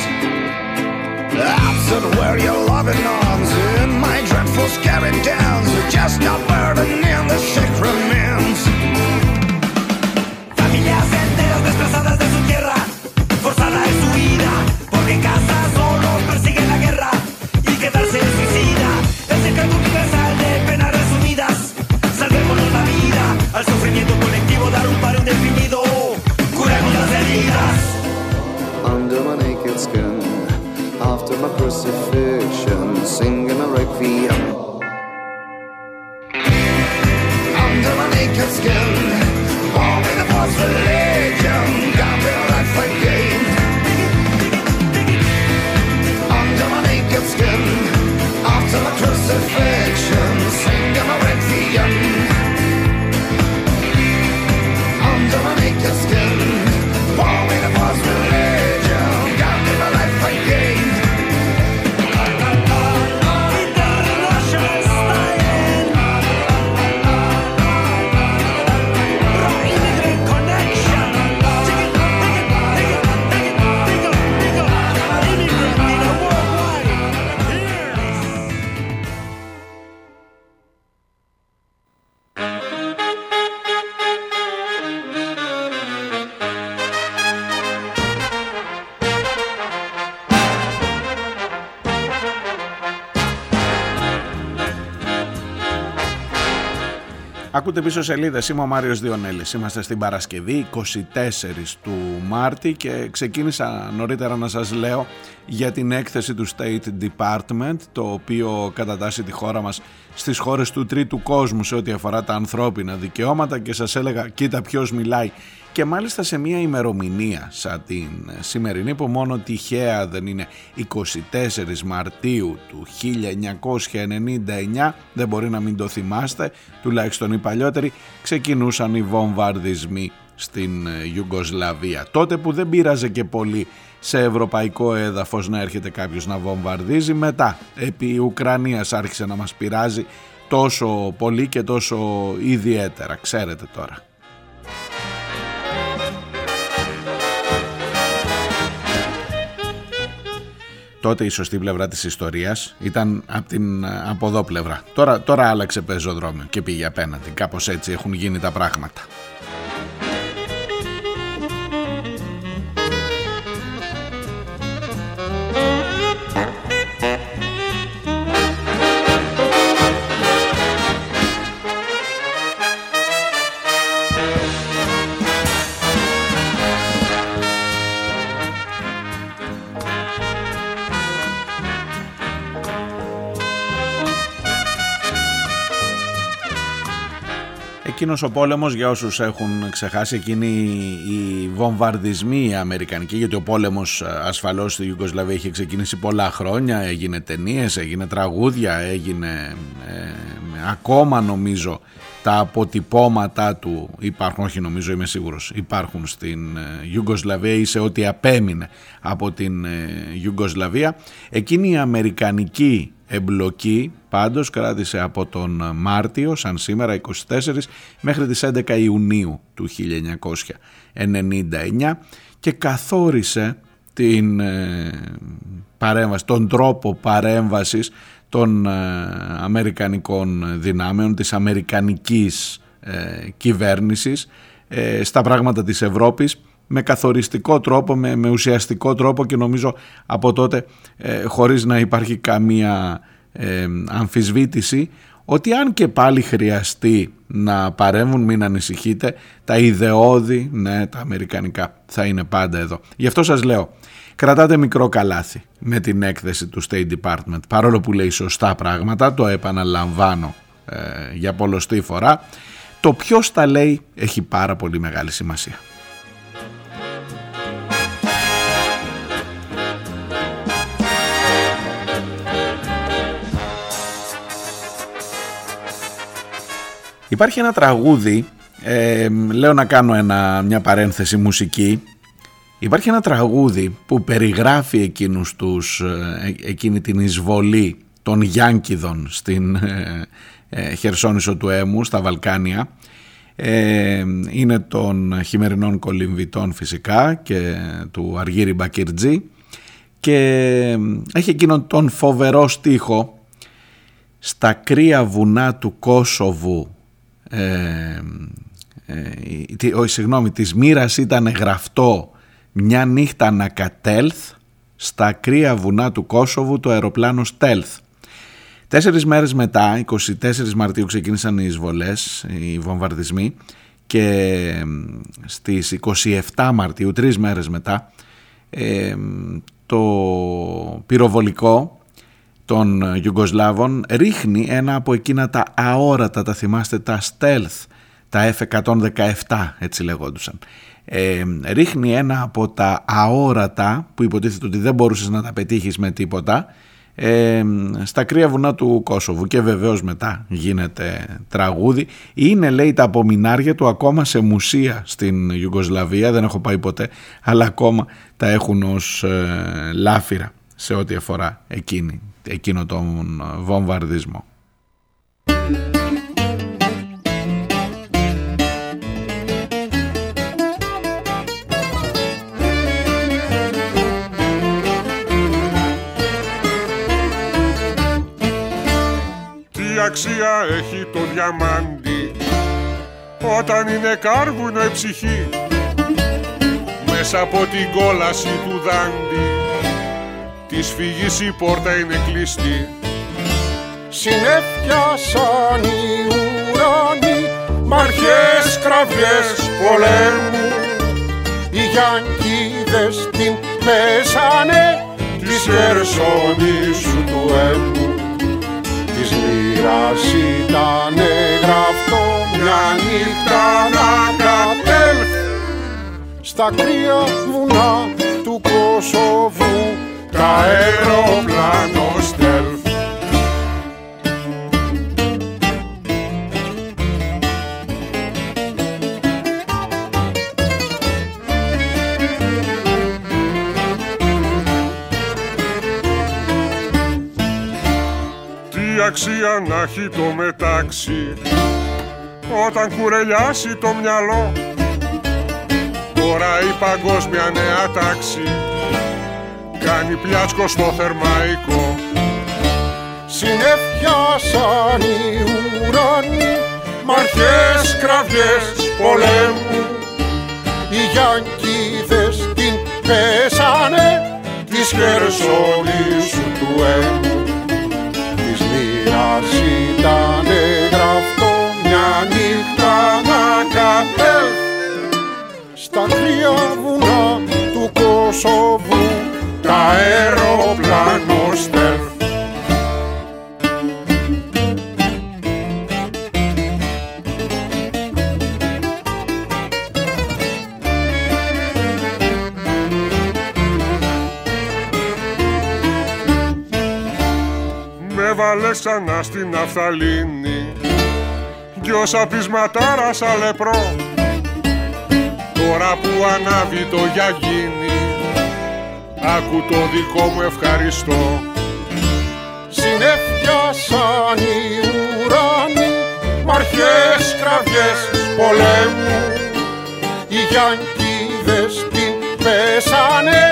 Absent were your loving arms in my dreadful scary dance. You just not Επισκεφτείτε πίσω. Είμαι ο Μάριος Διονέλης. Είμαστε στην Παρασκευή 24 του Μάρτη και ξεκίνησα νωρίτερα να σας λέω για την έκθεση του State Department το οποίο κατατάσσει τη χώρα μας στις χώρες του τρίτου κόσμου σε ό,τι αφορά τα ανθρώπινα δικαιώματα και σας έλεγα κοίτα ποιος μιλάει. Και μάλιστα σε μια ημερομηνία σαν την σημερινή που μόνο τυχαία δεν είναι 24 Μαρτίου του 1999 δεν μπορεί να μην το θυμάστε τουλάχιστον οι παλιότεροι ξεκινούσαν οι βομβαρδισμοί στην ε, Ιουγκοσλαβία. Τότε που δεν πήραζε και πολύ σε ευρωπαϊκό έδαφος να έρχεται κάποιος να βομβαρδίζει μετά επί Ουκρανίας άρχισε να μας πειράζει τόσο πολύ και τόσο ιδιαίτερα ξέρετε τώρα τότε η σωστή πλευρά της ιστορίας ήταν από την από εδώ πλευρά. Τώρα, τώρα άλλαξε πεζοδρόμιο και πήγε απέναντι. Κάπως έτσι έχουν γίνει τα πράγματα. Εκείνος ο πόλεμος για όσους έχουν ξεχάσει εκείνοι οι βομβαρδισμοί αμερικανικοί γιατί ο πόλεμος ε, ασφαλώς στη Ιουγκοσλαβία είχε ξεκινήσει πολλά χρόνια έγινε ταινίες, έγινε τραγούδια έγινε ε, ακόμα νομίζω τα αποτυπώματά του υπάρχουν, όχι νομίζω είμαι σίγουρος, υπάρχουν στην ε, Ιουγκοσλαβία ή σε ό,τι απέμεινε από την ε, Ιουγκοσλαβία. Εκείνη η αμερικανική εμπλοκή πάντως κράτησε από τον Μάρτιο, σαν σήμερα 24, μέχρι τις 11 Ιουνίου του 1999 και καθόρισε την ε, παρέμβαση, τον τρόπο παρέμβασης των ε, αμερικανικών δυνάμεων, της αμερικανικής ε, κυβέρνησης στα πράγματα της Ευρώπης με καθοριστικό τρόπο, με, με ουσιαστικό τρόπο και νομίζω από τότε χωρίς να υπάρχει καμία αμφισβήτηση ότι αν και πάλι χρειαστεί να παρέμβουν μην ανησυχείτε τα ιδεώδη, ναι τα αμερικανικά θα είναι πάντα εδώ. Γι' αυτό σας λέω κρατάτε μικρό καλάθι με την έκθεση του State Department παρόλο που λέει σωστά πράγματα, το επαναλαμβάνω ε, για πολλωστή φορά, το ποιος τα λέει έχει πάρα πολύ μεγάλη σημασία. Υπάρχει ένα τραγούδι, ε, λέω να κάνω ένα, μια παρένθεση μουσική Υπάρχει ένα τραγούδι που περιγράφει εκείνους τους, ε, εκείνη την εισβολή των Γιάνκιδων στην ε, ε, Χερσόνησο του Έμου, στα Βαλκάνια. είναι των χειμερινών κολυμβητών φυσικά και του Αργύρι Μπακυρτζή και έχει εκείνον τον φοβερό στίχο στα κρύα βουνά του Κόσοβου ε, ε, όχι συγγνώμη της μοίρας ήταν γραφτό μια νύχτα να κατέλθ στα κρύα βουνά του Κόσοβου το αεροπλάνο Stealth. Τέσσερις μέρες μετά, 24 Μαρτίου ξεκίνησαν οι εισβολές, οι βομβαρδισμοί και στις 27 Μαρτίου, τρεις μέρες μετά, το πυροβολικό των Ιουγκοσλάβων ρίχνει ένα από εκείνα τα αόρατα, τα θυμάστε, τα stealth, τα F-117 έτσι λεγόντουσαν. Ε, ρίχνει ένα από τα αόρατα που υποτίθεται ότι δεν μπορούσες να τα πετύχεις με τίποτα ε, στα κρύα βουνά του Κόσοβου. Και βεβαίως μετά γίνεται τραγούδι. Είναι λέει τα απομεινάρια του ακόμα σε μουσεία στην Ιουγκοσλαβία. Δεν έχω πάει ποτέ αλλά ακόμα τα έχουν ως ε, λάφυρα σε ό,τι αφορά εκείνη, εκείνο τον βομβαρδισμό. Αξία έχει το διαμάντι όταν είναι κάρβουνο η ψυχή μέσα από την κόλαση του δάντη της φυγής η πόρτα είναι κλειστή. Συνέφιασαν οι ουρανοί μ' αρχές κραυγές πολέμου. Οι Γιάνκιδες την πέσανε της Χερσονήσου του έμου. Της μοίρας ήταν γραφτό μια νύχτα να κατέλθει. Στα κρύα βουνά του Κωσοβού τα αεροπλάνο στέλθ. Τι αξία να έχει το μετάξι όταν κουρελιάσει το μυαλό Τώρα η παγκόσμια νέα τάξη κάνει πλιάτσκο στο θερμαϊκό. Συνεφιάσαν οι ουρανοί μ' αρχές κραυγές πολέμου. Οι Γιανκίδες την πέσανε της Χερσονήσου του έμου Της μοίρας ήταν γραφτό μια νύχτα να κατέλθει. Στα κρύα βουνά του Κωσοβού τα αεροπλάνος στέλθ. Με βάλες ξανά στην ναυταλίνη Κι όσα πεισματάρα σαν λεπρό Τώρα που ανάβει το γιαγίνι Άκου το δικό μου ευχαριστώ. Συνεφιάσαν οι ουρανοί μ' αρχές κραυγές πολέμου. Οι Γιανκίδες την πέσανε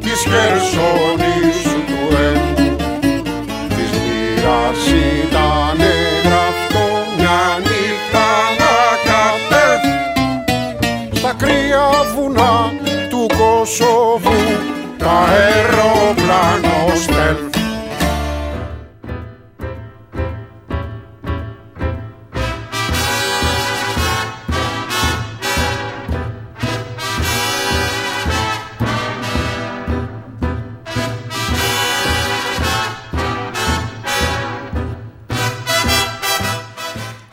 της Χερσονήσου του έμου. Της μοίρας ήταν γραφτό μια νύχτα να κατέβει. Στα κρύα βουνά του Κωσοβού τα αεροπλάνο στέλθ.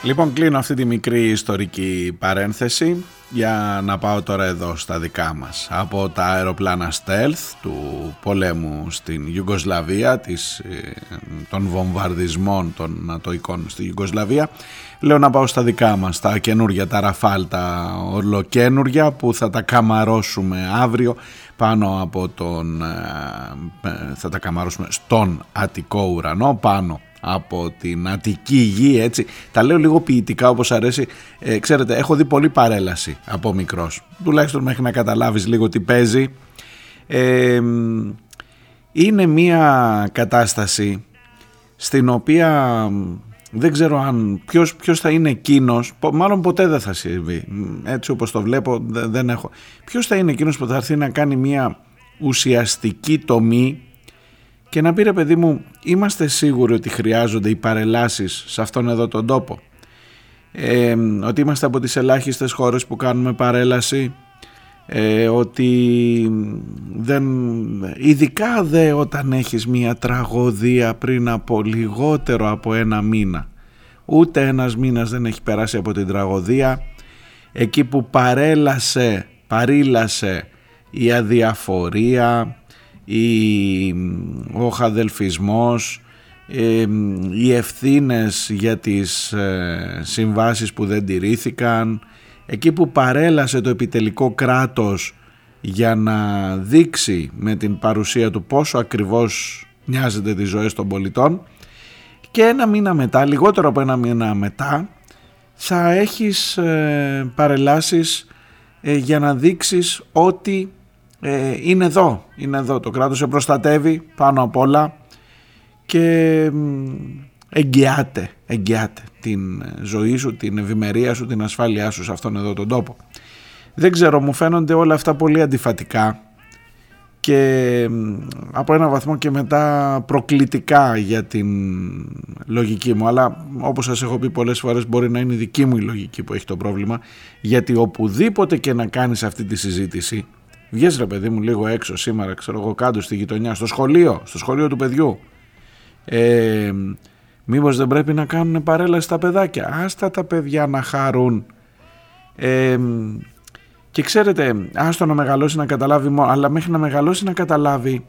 Λοιπόν, κλείνω αυτή τη μικρή ιστορική παρένθεση για να πάω τώρα εδώ στα δικά μας. Από τα αεροπλάνα Stealth του πολέμου στην Ιουγκοσλαβία, της, ε, των βομβαρδισμών των νατοικών στη Ιουγκοσλαβία, λέω να πάω στα δικά μας, τα καινούργια, τα ραφάλ, τα ολοκένουργια που θα τα καμαρώσουμε αύριο πάνω από τον, ε, ε, θα τα καμαρώσουμε στον Αττικό ουρανό, πάνω από την Αττική γη έτσι. Τα λέω λίγο ποιητικά όπως αρέσει. Ε, ξέρετε έχω δει πολύ παρέλαση από μικρός. Τουλάχιστον μέχρι να καταλάβεις λίγο τι παίζει. Ε, είναι μια κατάσταση στην οποία δεν ξέρω αν ποιος, ποιος θα είναι εκείνος μάλλον ποτέ δεν θα συμβεί. Έτσι όπως το βλέπω δεν, δεν έχω. Ποιος θα είναι εκείνος που θα έρθει να κάνει μια ουσιαστική τομή και να πει ρε παιδί μου είμαστε σίγουροι ότι χρειάζονται οι παρελάσεις σε αυτόν εδώ τον τόπο. Ε, ότι είμαστε από τις ελάχιστες χώρες που κάνουμε παρέλαση ε, ότι δεν, ειδικά δε όταν έχεις μια τραγωδία πριν από λιγότερο από ένα μήνα. Ούτε ένας μήνας δεν έχει περάσει από την τραγωδία. Εκεί που παρέλασε, παρήλασε η αδιαφορία η, ο χαδελφισμός, ε, οι ευθύνες για τις ε, συμβάσεις που δεν τηρήθηκαν, εκεί που παρέλασε το επιτελικό κράτος για να δείξει με την παρουσία του πόσο ακριβώς νοιάζεται τις ζωές των πολιτών και ένα μήνα μετά, λιγότερο από ένα μήνα μετά θα έχεις ε, παρελάσεις για να δείξεις ότι ε, είναι εδώ, είναι εδώ. Το κράτος σε προστατεύει πάνω απ' όλα και εγγυάται, εγγυάται την ζωή σου, την ευημερία σου, την ασφάλειά σου σε αυτόν εδώ τον τόπο. Δεν ξέρω, μου φαίνονται όλα αυτά πολύ αντιφατικά και από ένα βαθμό και μετά προκλητικά για την λογική μου αλλά όπως σας έχω πει πολλές φορές μπορεί να είναι η δική μου η λογική που έχει το πρόβλημα γιατί οπουδήποτε και να κάνεις αυτή τη συζήτηση Βγες ρε παιδί μου λίγο έξω σήμερα, ξέρω εγώ κάτω στη γειτονιά, στο σχολείο, στο σχολείο του παιδιού. Ε, Μήπως δεν πρέπει να κάνουν παρέλαση στα παιδάκια; Άστα τα παιδιά να χαρούν. Ε, και ξέρετε, άστο να μεγαλώσει να καταλάβει μόνο, αλλά μέχρι να μεγαλώσει να καταλάβει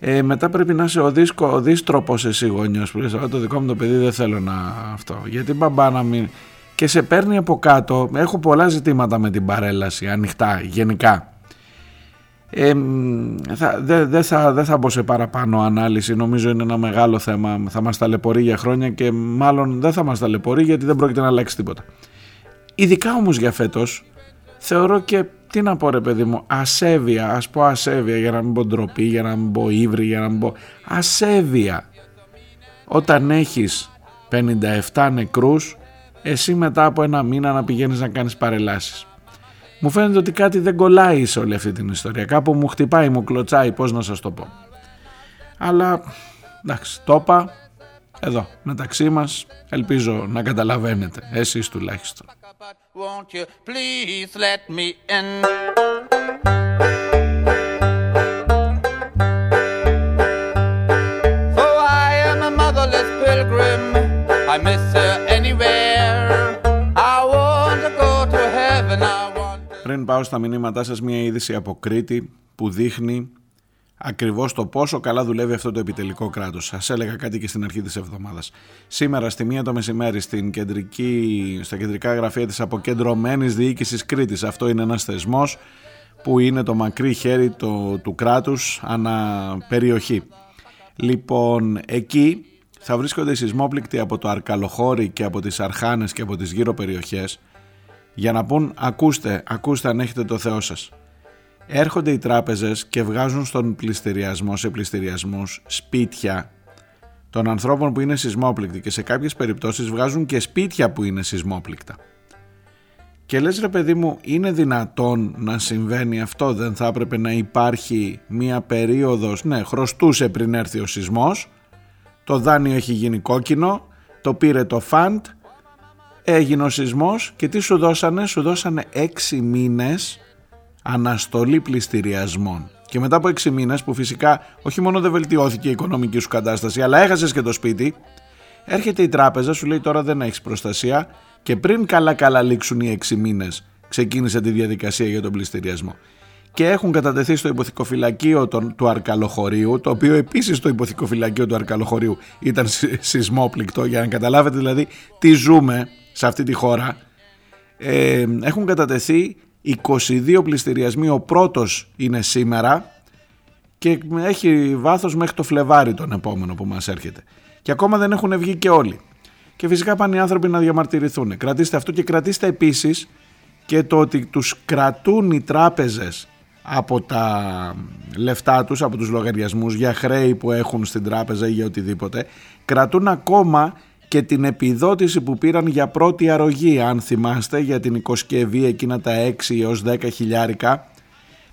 ε, μετά πρέπει να είσαι ο, δίσκο, ο δίστροπος εσύ γονιός που λες «Α, το δικό μου το παιδί δεν θέλω να αυτό γιατί μπαμπά να μην και σε παίρνει από κάτω έχω πολλά ζητήματα με την παρέλαση ανοιχτά γενικά ε, θα, δεν δε θα, δε θα μπω σε παραπάνω ανάλυση νομίζω είναι ένα μεγάλο θέμα θα μας ταλαιπωρεί για χρόνια και μάλλον δεν θα μας ταλαιπωρεί γιατί δεν πρόκειται να αλλάξει τίποτα ειδικά όμως για φέτος θεωρώ και τι να πω ρε παιδί μου, ασέβεια, ας πω ασέβεια για να μην πω ντροπή, για να μην πω ύβρι, για να μην πω ασέβεια. Όταν έχεις 57 νεκρούς, εσύ μετά από ένα μήνα να πηγαίνεις να κάνεις παρελάσεις. Μου φαίνεται ότι κάτι δεν κολλάει σε όλη αυτή την ιστορία. Κάπου μου χτυπάει, μου κλωτσάει, πώς να σας το πω. Αλλά, εντάξει, το είπα, εδώ, μεταξύ μας, ελπίζω να καταλαβαίνετε, εσείς τουλάχιστον. Won't you please let me in? For I am a motherless pilgrim. I miss Πριν πάω στα μηνύματά σας μια είδηση από Κρήτη που δείχνει ακριβώς το πόσο καλά δουλεύει αυτό το επιτελικό κράτος. Σας έλεγα κάτι και στην αρχή της εβδομάδας. Σήμερα στη μία το μεσημέρι στην κεντρική, στα κεντρικά γραφεία της αποκεντρωμένης διοίκησης Κρήτης. Αυτό είναι ένας θεσμός που είναι το μακρύ χέρι το, του κράτους ανά περιοχή. Λοιπόν, εκεί θα βρίσκονται οι σεισμόπληκτοι από το Αρκαλοχώρι και από τις Αρχάνες και από τις γύρω περιοχές για να πούν ακούστε, ακούστε αν έχετε το Θεό σας έρχονται οι τράπεζες και βγάζουν στον πληστηριασμό, σε πληστηριασμούς, σπίτια των ανθρώπων που είναι σεισμόπληκτοι και σε κάποιες περιπτώσεις βγάζουν και σπίτια που είναι σεισμόπληκτα. Και λες ρε παιδί μου, είναι δυνατόν να συμβαίνει αυτό, δεν θα έπρεπε να υπάρχει μία περίοδος, ναι χρωστούσε πριν έρθει ο σεισμός, το δάνειο έχει γίνει κόκκινο, το πήρε το φαντ, έγινε ο σεισμός και τι σου δώσανε, σου δώσανε έξι μήνες αναστολή πληστηριασμών. Και μετά από 6 μήνες που φυσικά όχι μόνο δεν βελτιώθηκε η οικονομική σου κατάσταση αλλά έχασες και το σπίτι έρχεται η τράπεζα σου λέει τώρα δεν έχεις προστασία και πριν καλά καλά λήξουν οι 6 μήνες ξεκίνησε τη διαδικασία για τον πληστηριασμό. Και έχουν κατατεθεί στο υποθηκοφυλακείο του Αρκαλοχωρίου, το οποίο επίσης το υποθηκοφυλακείο του Αρκαλοχωρίου ήταν σεισμόπληκτο, για να καταλάβετε δηλαδή τι ζούμε σε αυτή τη χώρα. Ε, έχουν κατατεθεί 22 πληστηριασμοί, ο πρώτος είναι σήμερα και έχει βάθος μέχρι το Φλεβάρι τον επόμενο που μας έρχεται. Και ακόμα δεν έχουν βγει και όλοι. Και φυσικά πάνε οι άνθρωποι να διαμαρτυρηθούν. Κρατήστε αυτό και κρατήστε επίσης και το ότι τους κρατούν οι τράπεζες από τα λεφτά τους, από τους λογαριασμούς για χρέη που έχουν στην τράπεζα ή για οτιδήποτε, κρατούν ακόμα και την επιδότηση που πήραν για πρώτη αρρωγή αν θυμάστε για την οικοσκευή εκείνα τα 6 έως 10 χιλιάρικα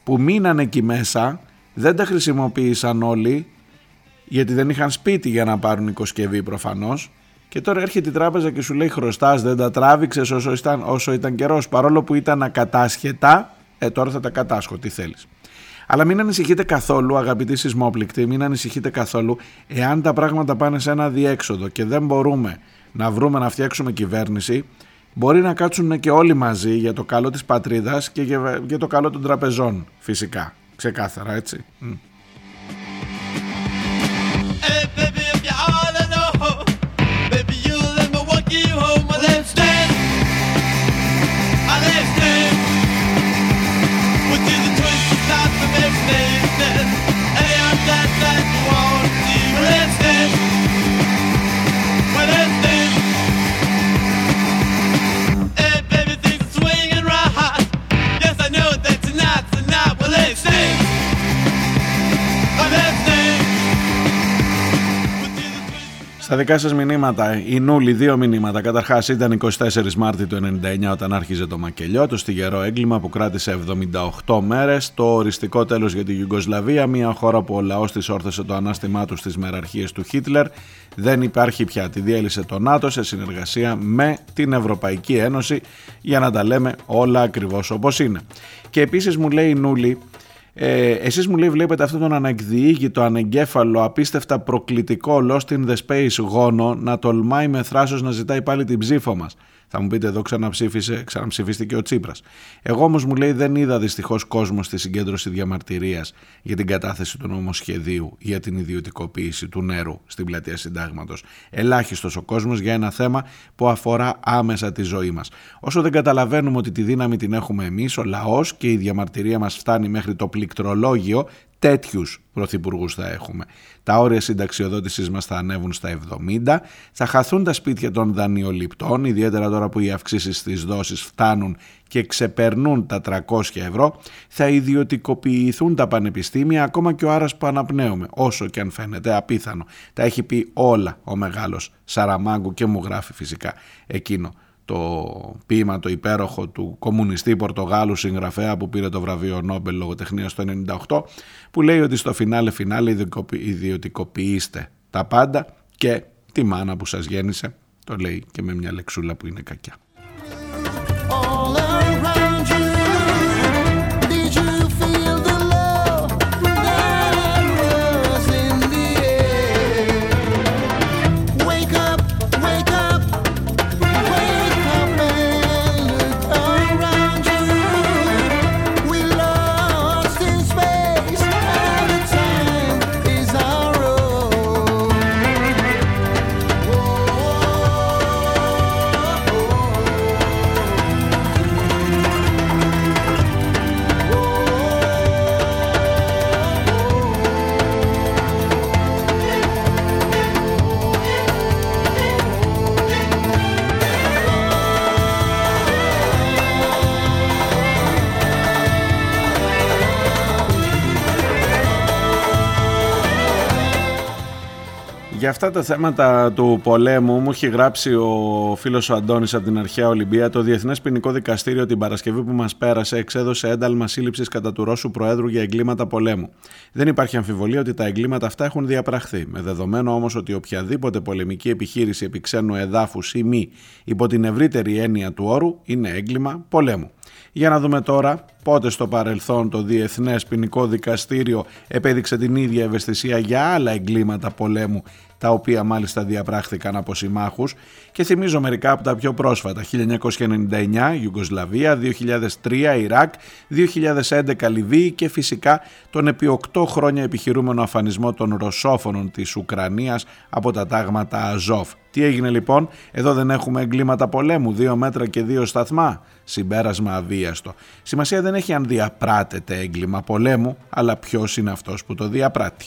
που μείναν εκεί μέσα δεν τα χρησιμοποίησαν όλοι γιατί δεν είχαν σπίτι για να πάρουν οικοσκευή προφανώς. Και τώρα έρχεται η τράπεζα και σου λέει χρωστάς δεν τα τράβηξες όσο ήταν, όσο ήταν καιρός παρόλο που ήταν ακατάσχετα ε τώρα θα τα κατάσχω τι θέλεις αλλά μην ανησυχείτε καθόλου, αγαπητοί σεισμόπληκτοι, μην ανησυχείτε καθόλου εάν τα πράγματα πάνε σε ένα διέξοδο και δεν μπορούμε να βρούμε να φτιάξουμε κυβέρνηση. Μπορεί να κάτσουν και όλοι μαζί για το καλό της πατρίδας και για το καλό των τραπεζών φυσικά. Ξεκάθαρα έτσι. Στα δικά σας μηνύματα, η Νούλη δύο μηνύματα. Καταρχάς ήταν 24 Μάρτη του 1999 όταν άρχιζε το μακελιό, το στιγερό έγκλημα που κράτησε 78 μέρες, το οριστικό τέλος για τη Ιουγκοσλαβία, μια χώρα που ο λαός της όρθωσε το ανάστημά του στις μεραρχίες του Χίτλερ. Δεν υπάρχει πια, τη διέλυσε το ΝΑΤΟ σε συνεργασία με την Ευρωπαϊκή Ένωση για να τα λέμε όλα ακριβώς όπως είναι. Και επίσης μου λέει η Νούλη, Ε, εσείς μου λέει βλέπετε αυτόν τον ανεκδιήγητο, ανεγκέφαλο, απίστευτα προκλητικό Lost in the Space γόνο να τολμάει με θράσος να ζητάει πάλι την ψήφο μας. Θα μου πείτε εδώ ξαναψήφισε, ξαναψηφίστηκε ο Τσίπρας. Εγώ όμως μου λέει δεν είδα δυστυχώς κόσμος στη συγκέντρωση διαμαρτυρίας για την κατάθεση του νομοσχεδίου για την ιδιωτικοποίηση του νερού στην πλατεία συντάγματος. Ελάχιστος ο κόσμος για ένα θέμα που αφορά άμεσα τη ζωή μας. Όσο δεν καταλαβαίνουμε ότι τη δύναμη την έχουμε εμείς, ο λαός και η διαμαρτυρία μας φτάνει μέχρι το πληκτρολόγιο, τέτοιους πρωθυπουργούς θα έχουμε. Τα όρια συνταξιοδότησης μας θα ανέβουν στα 70, θα χαθούν τα σπίτια των δανειοληπτών, ιδιαίτερα τώρα που οι αυξήσεις στις δόσεις φτάνουν και ξεπερνούν τα 300 ευρώ, θα ιδιωτικοποιηθούν τα πανεπιστήμια, ακόμα και ο Άρας που αναπνέουμε, όσο και αν φαίνεται απίθανο. Τα έχει πει όλα ο μεγάλος Σαραμάγκου και μου γράφει φυσικά εκείνο το ποίημα το υπέροχο του κομμουνιστή Πορτογάλου συγγραφέα που πήρε το βραβείο Νόμπελ λογοτεχνίας το 98 που λέει ότι στο φινάλε φινάλε ιδιωτικοποιήστε τα πάντα και τη μάνα που σας γέννησε το λέει και με μια λεξούλα που είναι κακιά. Για αυτά τα θέματα του πολέμου μου έχει γράψει ο φίλος ο Αντώνης από την αρχαία Ολυμπία το Διεθνές Ποινικό Δικαστήριο την Παρασκευή που μας πέρασε εξέδωσε ένταλμα σύλληψης κατά του Ρώσου Προέδρου για εγκλήματα πολέμου. Δεν υπάρχει αμφιβολία ότι τα εγκλήματα αυτά έχουν διαπραχθεί, με δεδομένο όμως ότι οποιαδήποτε πολεμική επιχείρηση επί ξένου εδάφους ή μη υπό την ευρύτερη έννοια του όρου είναι έγκλημα πολέμου. Για να δούμε τώρα πότε στο παρελθόν το Διεθνές Ποινικό Δικαστήριο επέδειξε την ίδια ευαισθησία για άλλα εγκλήματα πολέμου τα οποία μάλιστα διαπράχθηκαν από συμμάχους και θυμίζω μερικά από τα πιο πρόσφατα 1999 Ιουγκοσλαβία, 2003 Ιράκ, 2011 Λιβύη και φυσικά τον επί 8 χρόνια επιχειρούμενο αφανισμό των ρωσόφωνων της Ουκρανίας από τα τάγματα Αζόφ. Τι έγινε λοιπόν, εδώ δεν έχουμε εγκλήματα πολέμου, δύο μέτρα και δύο σταθμά. Συμπέρασμα αβίαστο. Σημασία δεν έχει αν διαπράτεται έγκλημα πολέμου, αλλά ποιος είναι αυτός που το διαπράττει.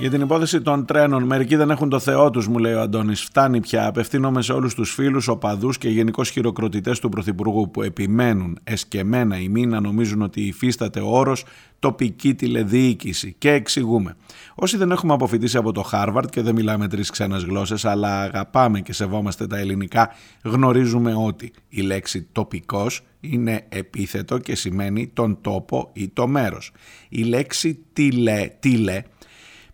Για την υπόθεση των τρένων, μερικοί δεν έχουν το Θεό τους, μου λέει ο Αντώνης. Φτάνει πια. Απευθύνομαι σε όλους τους φίλους, οπαδούς και γενικώς χειροκροτητές του Πρωθυπουργού που επιμένουν εσκεμμένα ή μη να νομίζουν ότι υφίσταται ο όρος τοπική τηλεδιοίκηση. Και εξηγούμε. Όσοι δεν έχουμε αποφοιτήσει από το Χάρβαρντ και δεν μιλάμε τρεις ξένες γλώσσες, αλλά αγαπάμε και σεβόμαστε τα ελληνικά, γνωρίζουμε ότι η λέξη τοπικός είναι επίθετο και σημαίνει τον τόπο ή το μέρος. Η λέξη τηλε, τηλε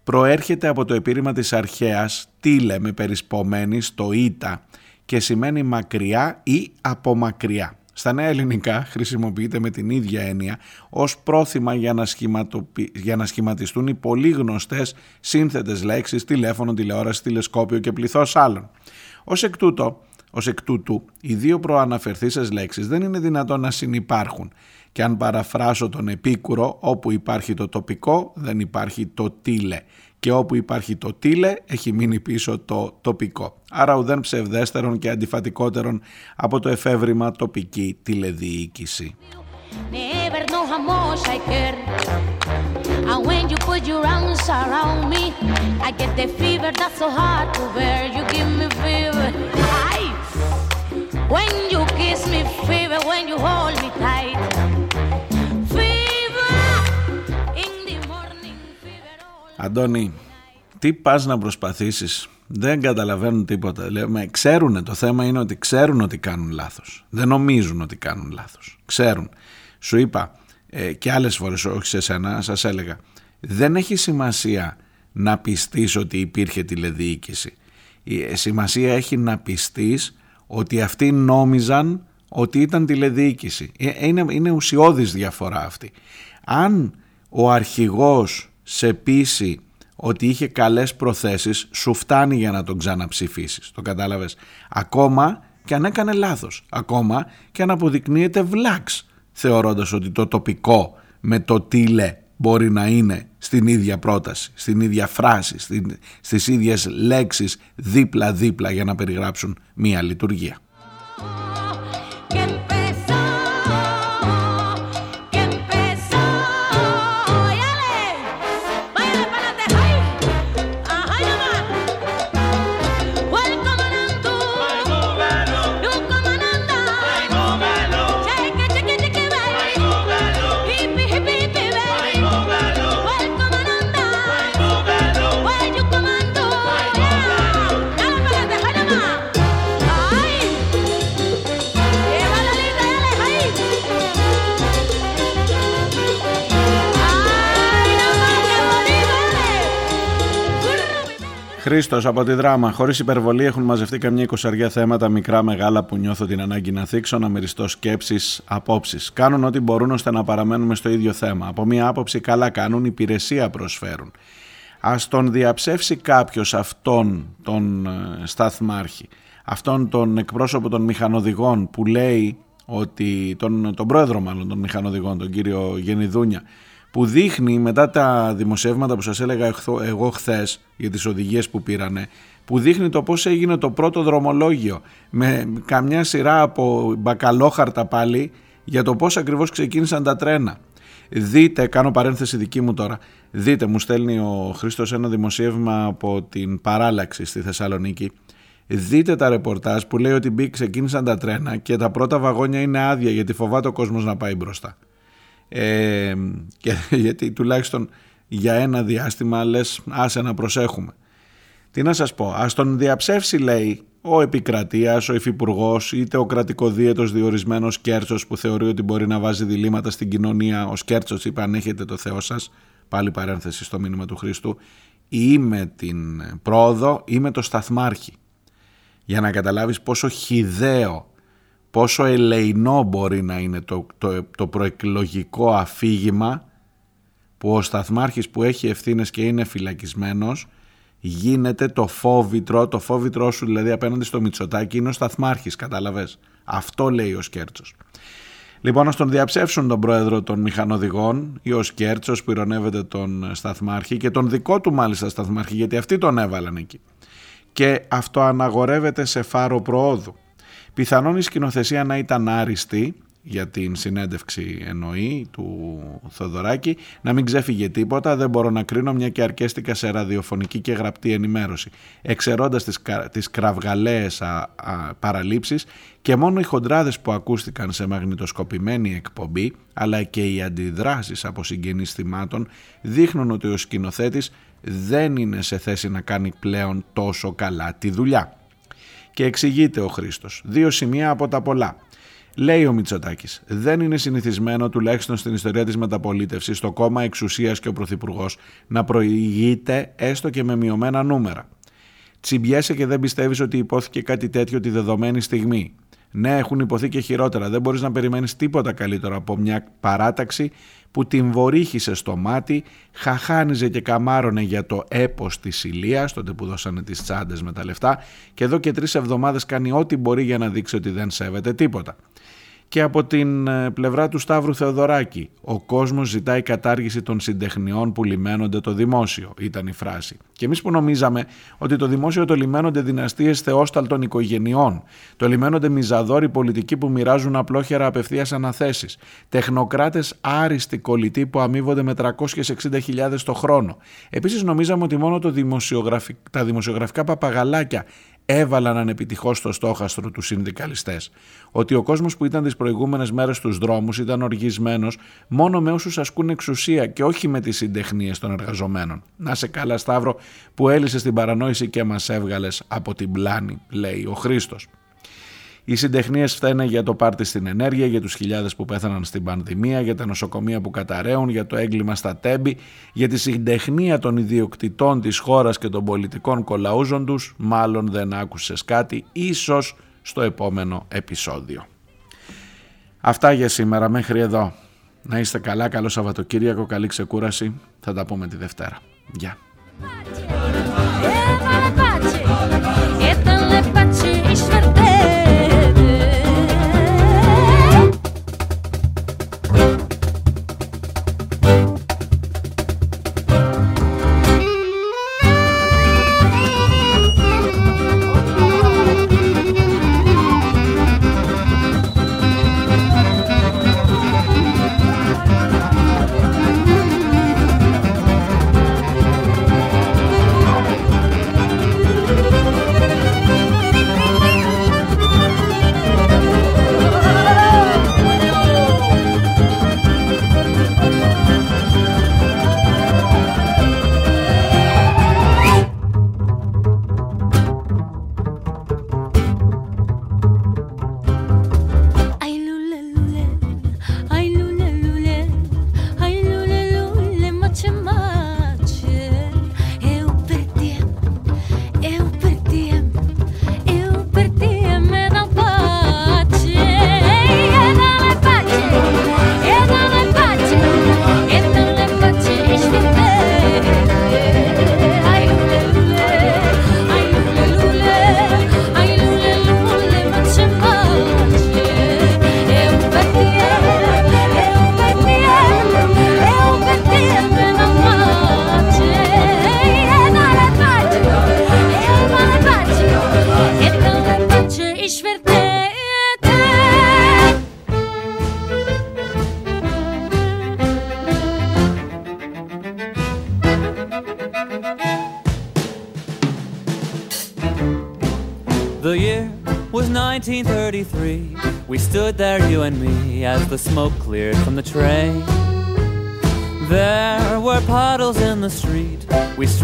προέρχεται από το επίρρημα της αρχαίας τίλε με περισπομένη στο ήτα και σημαίνει μακριά ή από μακριά. Στα νέα ελληνικά χρησιμοποιείται με την ίδια έννοια ως πρόθυμα για να, σχηματοποι- για να σχηματιστούν οι πολύ γνωστές σύνθετες λέξεις τηλέφωνο, τηλεόραση, τηλεσκόπιο και πληθώς άλλων. Ως εκ τούτο, ως εκ τούτου, οι δύο προαναφερθήσεις λέξεις δεν είναι δυνατόν να συνυπάρχουν και αν παραφράσω τον επίκουρο, όπου υπάρχει το τοπικό δεν υπάρχει το τίλε και όπου υπάρχει το τίλε έχει μείνει πίσω το τοπικό. Άρα ουδέν ψευδέστερον και αντιφατικότερον από το εφεύρημα τοπική τηλεδιοίκηση. Never know how much I care. And when you put your arms around me, I get the fever that's so hard to bear. You give me fever. Aye. When you kiss me, fever. When you hold me tight, Αντώνη, τι πας να προσπαθήσεις; Δεν καταλαβαίνουν τίποτα. Λέμε, ξέρουν το θέμα είναι ότι ξέρουν ότι κάνουν λάθος. Δεν νομίζουν ότι κάνουν λάθος. Ξέρουν. Σου είπα ε, και άλλες φορές, όχι σε σένα, σας έλεγα. Δεν έχει σημασία να πιστείς ότι υπήρχε τηλεδιοίκηση. Η ε, σημασία έχει να πιστείς ότι αυτοί νόμιζαν ότι ήταν τηλεδιοίκηση. Ε, Είναι, είναι ουσιώδης διαφορά αυτή. Αν ο αρχηγός σε πείσει ότι είχε καλές προθέσεις, σου φτάνει για να τον ξαναψηφίσεις. Το κατάλαβες. Ακόμα και αν έκανε λάθος. Ακόμα και αν αποδεικνύεται βλάξ, θεωρώντας ότι το τοπικό με το τίλε μπορεί να είναι στην ίδια πρόταση, στην ίδια φράση, στην, στις ίδιες λέξεις δίπλα-δίπλα για να περιγράψουν μία λειτουργία. Χρήστος από τη δράμα. Χωρίς υπερβολή έχουν μαζευτεί καμιά εικοσαριά θέματα μικρά μεγάλα που νιώθω την ανάγκη να θίξω, να μυριστώ σκέψεις, απόψεις. Κάνουν ό,τι μπορούν ώστε να παραμένουμε στο ίδιο θέμα. Από μία άποψη καλά κάνουν, υπηρεσία προσφέρουν. Α τον διαψεύσει κάποιος αυτόν τον ε, σταθμάρχη, αυτόν τον εκπρόσωπο των μηχανοδηγών που λέει ότι, τον, τον πρόεδρο μάλλον των μηχανοδηγών, τον κύριο Γενιδούνια, που δείχνει μετά τα δημοσιεύματα που σας έλεγα εχθο- εγώ χθες για τις οδηγίες που πήρανε, που δείχνει το πώς έγινε το πρώτο δρομολόγιο με καμιά σειρά από μπακαλόχαρτα πάλι για το πώς ακριβώς ξεκίνησαν τα τρένα. Δείτε, κάνω παρένθεση δική μου τώρα, δείτε μου στέλνει ο Χρήστος ένα δημοσίευμα από την παράλαξη στη Θεσσαλονίκη Δείτε τα ρεπορτάζ που λέει ότι μπήκε, ξεκίνησαν τα τρένα και τα πρώτα βαγόνια είναι άδεια γιατί φοβάται ο κόσμος να πάει μπροστά. Ε, και, γιατί τουλάχιστον για ένα διάστημα λες άσε να προσέχουμε. Τι να σας πω, ας τον διαψεύσει λέει ο επικρατείας, ο υφυπουργός, είτε ο κρατικοδίαιτος διορισμένος Κέρτσος που θεωρεί ότι μπορεί να βάζει διλήμματα στην κοινωνία. Ο Κέρτσος είπε αν έχετε το Θεό σας, πάλι παρένθεση στο μήνυμα του Χριστού, ή με την πρόοδο ή με το σταθμάρχη. Για να καταλάβεις πόσο χιδαίο, πόσο ελεηνό μπορεί να είναι το, το, το προεκλογικό αφήγημα που ο σταθμάρχης που έχει ευθύνες και είναι φυλακισμένος γίνεται το φόβητρο, το φόβητρό σου δηλαδή απέναντι στο Μητσοτάκι είναι ο σταθμάρχης, κατάλαβες; Αυτό λέει ο Σκέρτσος. Λοιπόν, να τον διαψεύσουν τον πρόεδρο των μηχανοδηγών ή ο Σκέρτσος που ηρωνεύεται τον σταθμάρχη και τον δικό του μάλιστα σταθμάρχη γιατί αυτοί τον έβαλαν εκεί. Και αυτό αναγορεύεται σε φάρο προόδου. Πιθανόν η σκηνοθεσία να ήταν άριστη για την συνέντευξη εννοεί του Θοδωράκη να μην ξέφυγε τίποτα δεν μπορώ να κρίνω μια και αρκέστηκα σε ραδιοφωνική και γραπτή ενημέρωση εξαιρώντας τις, κα- τις κραυγαλαίες α, α, παραλήψεις και μόνο οι χοντράδες που ακούστηκαν σε μαγνητοσκοπημένη εκπομπή αλλά και οι αντιδράσεις από συγγενείς θυμάτων δείχνουν ότι ο σκηνοθέτης δεν είναι σε θέση να κάνει πλέον τόσο καλά τη δουλειά. Και εξηγείται ο Χρήστος. Δύο σημεία από τα πολλά. Λέει ο Μητσοτάκης, δεν είναι συνηθισμένο τουλάχιστον στην ιστορία της μεταπολίτευσης το κόμμα εξουσίας και ο Πρωθυπουργός να προηγείται έστω και με μειωμένα νούμερα. Τσιμπιέσαι και δεν πιστεύεις ότι υπόθηκε κάτι τέτοιο τη δεδομένη στιγμή. Ναι, έχουν υποθεί και χειρότερα. Δεν μπορείς να περιμένεις τίποτα καλύτερο από μια παράταξη που την βορύχησε στο μάτι, χαχάνιζε και καμάρωνε για το έπος της Ηλίας, τότε που δώσανε τις τσάντες με τα λεφτά, και εδώ και τρεις εβδομάδες κάνει ό,τι μπορεί για να δείξει ότι δεν σέβεται τίποτα. Και από την ε, πλευρά του Σταύρου Θεοδωράκη, ο κόσμος ζητάει κατάργηση των συντεχνιών που λιμένονται το δημόσιο, ήταν η φράση. Και εμείς που νομίζαμε ότι το δημόσιο το λιμένονται δυναστείες θεόσταλτων οικογενειών, το λιμένονται μιζαδόροι πολιτικοί που μοιράζουν απλόχερα απευθείας αναθέσεις, τεχνοκράτες άριστοι κολλητοί που αμείβονται με 360.000 το χρόνο. Επίσης νομίζαμε ότι μόνο το δημοσιογραφι... τα δημοσιογραφικά παπαγαλάκια έβαλαν ανεπιτυχώς στο στόχαστρο τους συνδικαλιστές. Ότι ο κόσμος που ήταν τις προηγούμενες μέρες στους δρόμους ήταν οργισμένος μόνο με όσους ασκούν εξουσία και όχι με τις συντεχνίες των εργαζομένων. Να σε καλά Σταύρο που έλυσες την παρανόηση και μας έβγαλες από την πλάνη, λέει ο Χρήστος. Οι συντεχνίες φταίνε για το πάρτι στην ενέργεια, για τους χιλιάδες που πέθαναν στην πανδημία, για τα νοσοκομεία που καταραίουν, για το έγκλημα στα τέμπη, για τη συντεχνία των ιδιοκτητών της χώρας και των πολιτικών κολαούζων τους. Μάλλον δεν άκουσες κάτι, ίσως στο επόμενο επεισόδιο. Αυτά για σήμερα, μέχρι εδώ. Να είστε καλά, καλό Σαββατοκύριακο, καλή ξεκούραση. Θα τα πούμε τη Δευτέρα. Γεια.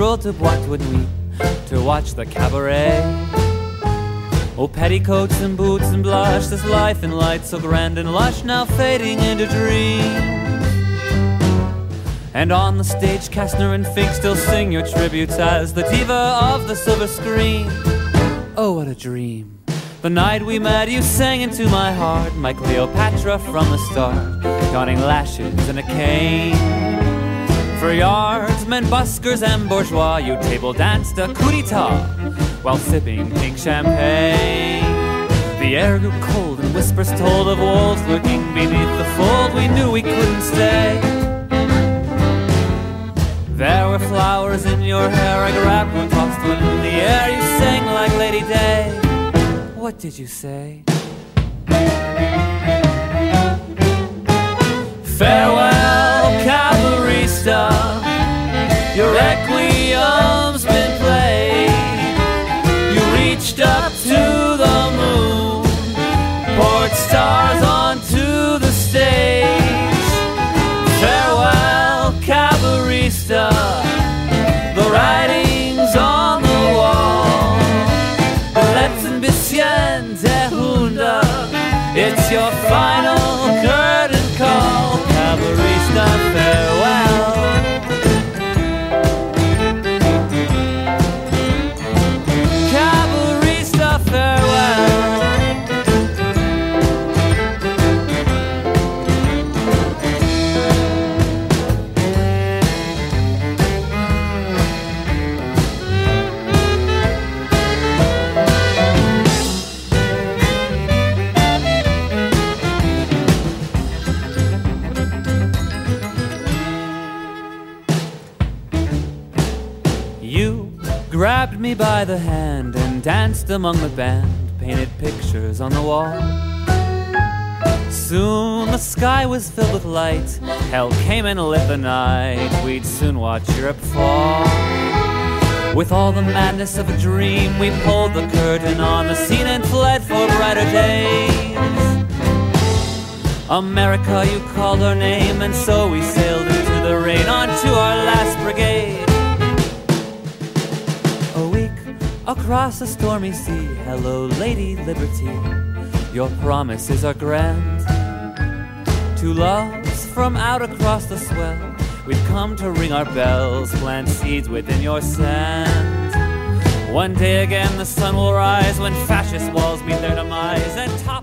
We strolled to Boîte de Nuit to watch the cabaret. Oh, petticoats and boots and blush, this life in light so grand and lush, now fading into dreams. And on the stage, Kastner and Fink still sing your tributes as the diva of the silver screen. Oh, what a dream. The night we met, you sang into my heart, my Cleopatra from the start, donning lashes and a cane. For yardsmen, buskers, and bourgeois, you table danced a coup d'etat while sipping pink champagne. The air grew cold and whispers told of wolves lurking beneath the fold. We knew we couldn't stay. There were flowers in your hair, I grabbed one, tossed one in the air. You sang like Lady Day. What did you say? Among the band, painted pictures on the wall. Soon the sky was filled with light, hell came and lit the night. We'd soon watch Europe fall. With all the madness of a dream, we pulled the curtain on the scene and fled for brighter days. America, you called our name, and so we sailed into the rain onto our last brigade. Across the stormy sea, hello, Lady Liberty. Your promises are grand. Two loves from out across the swell. We've come to ring our bells, plant seeds within your sand. One day again the sun will rise when fascist walls meet their demise and topple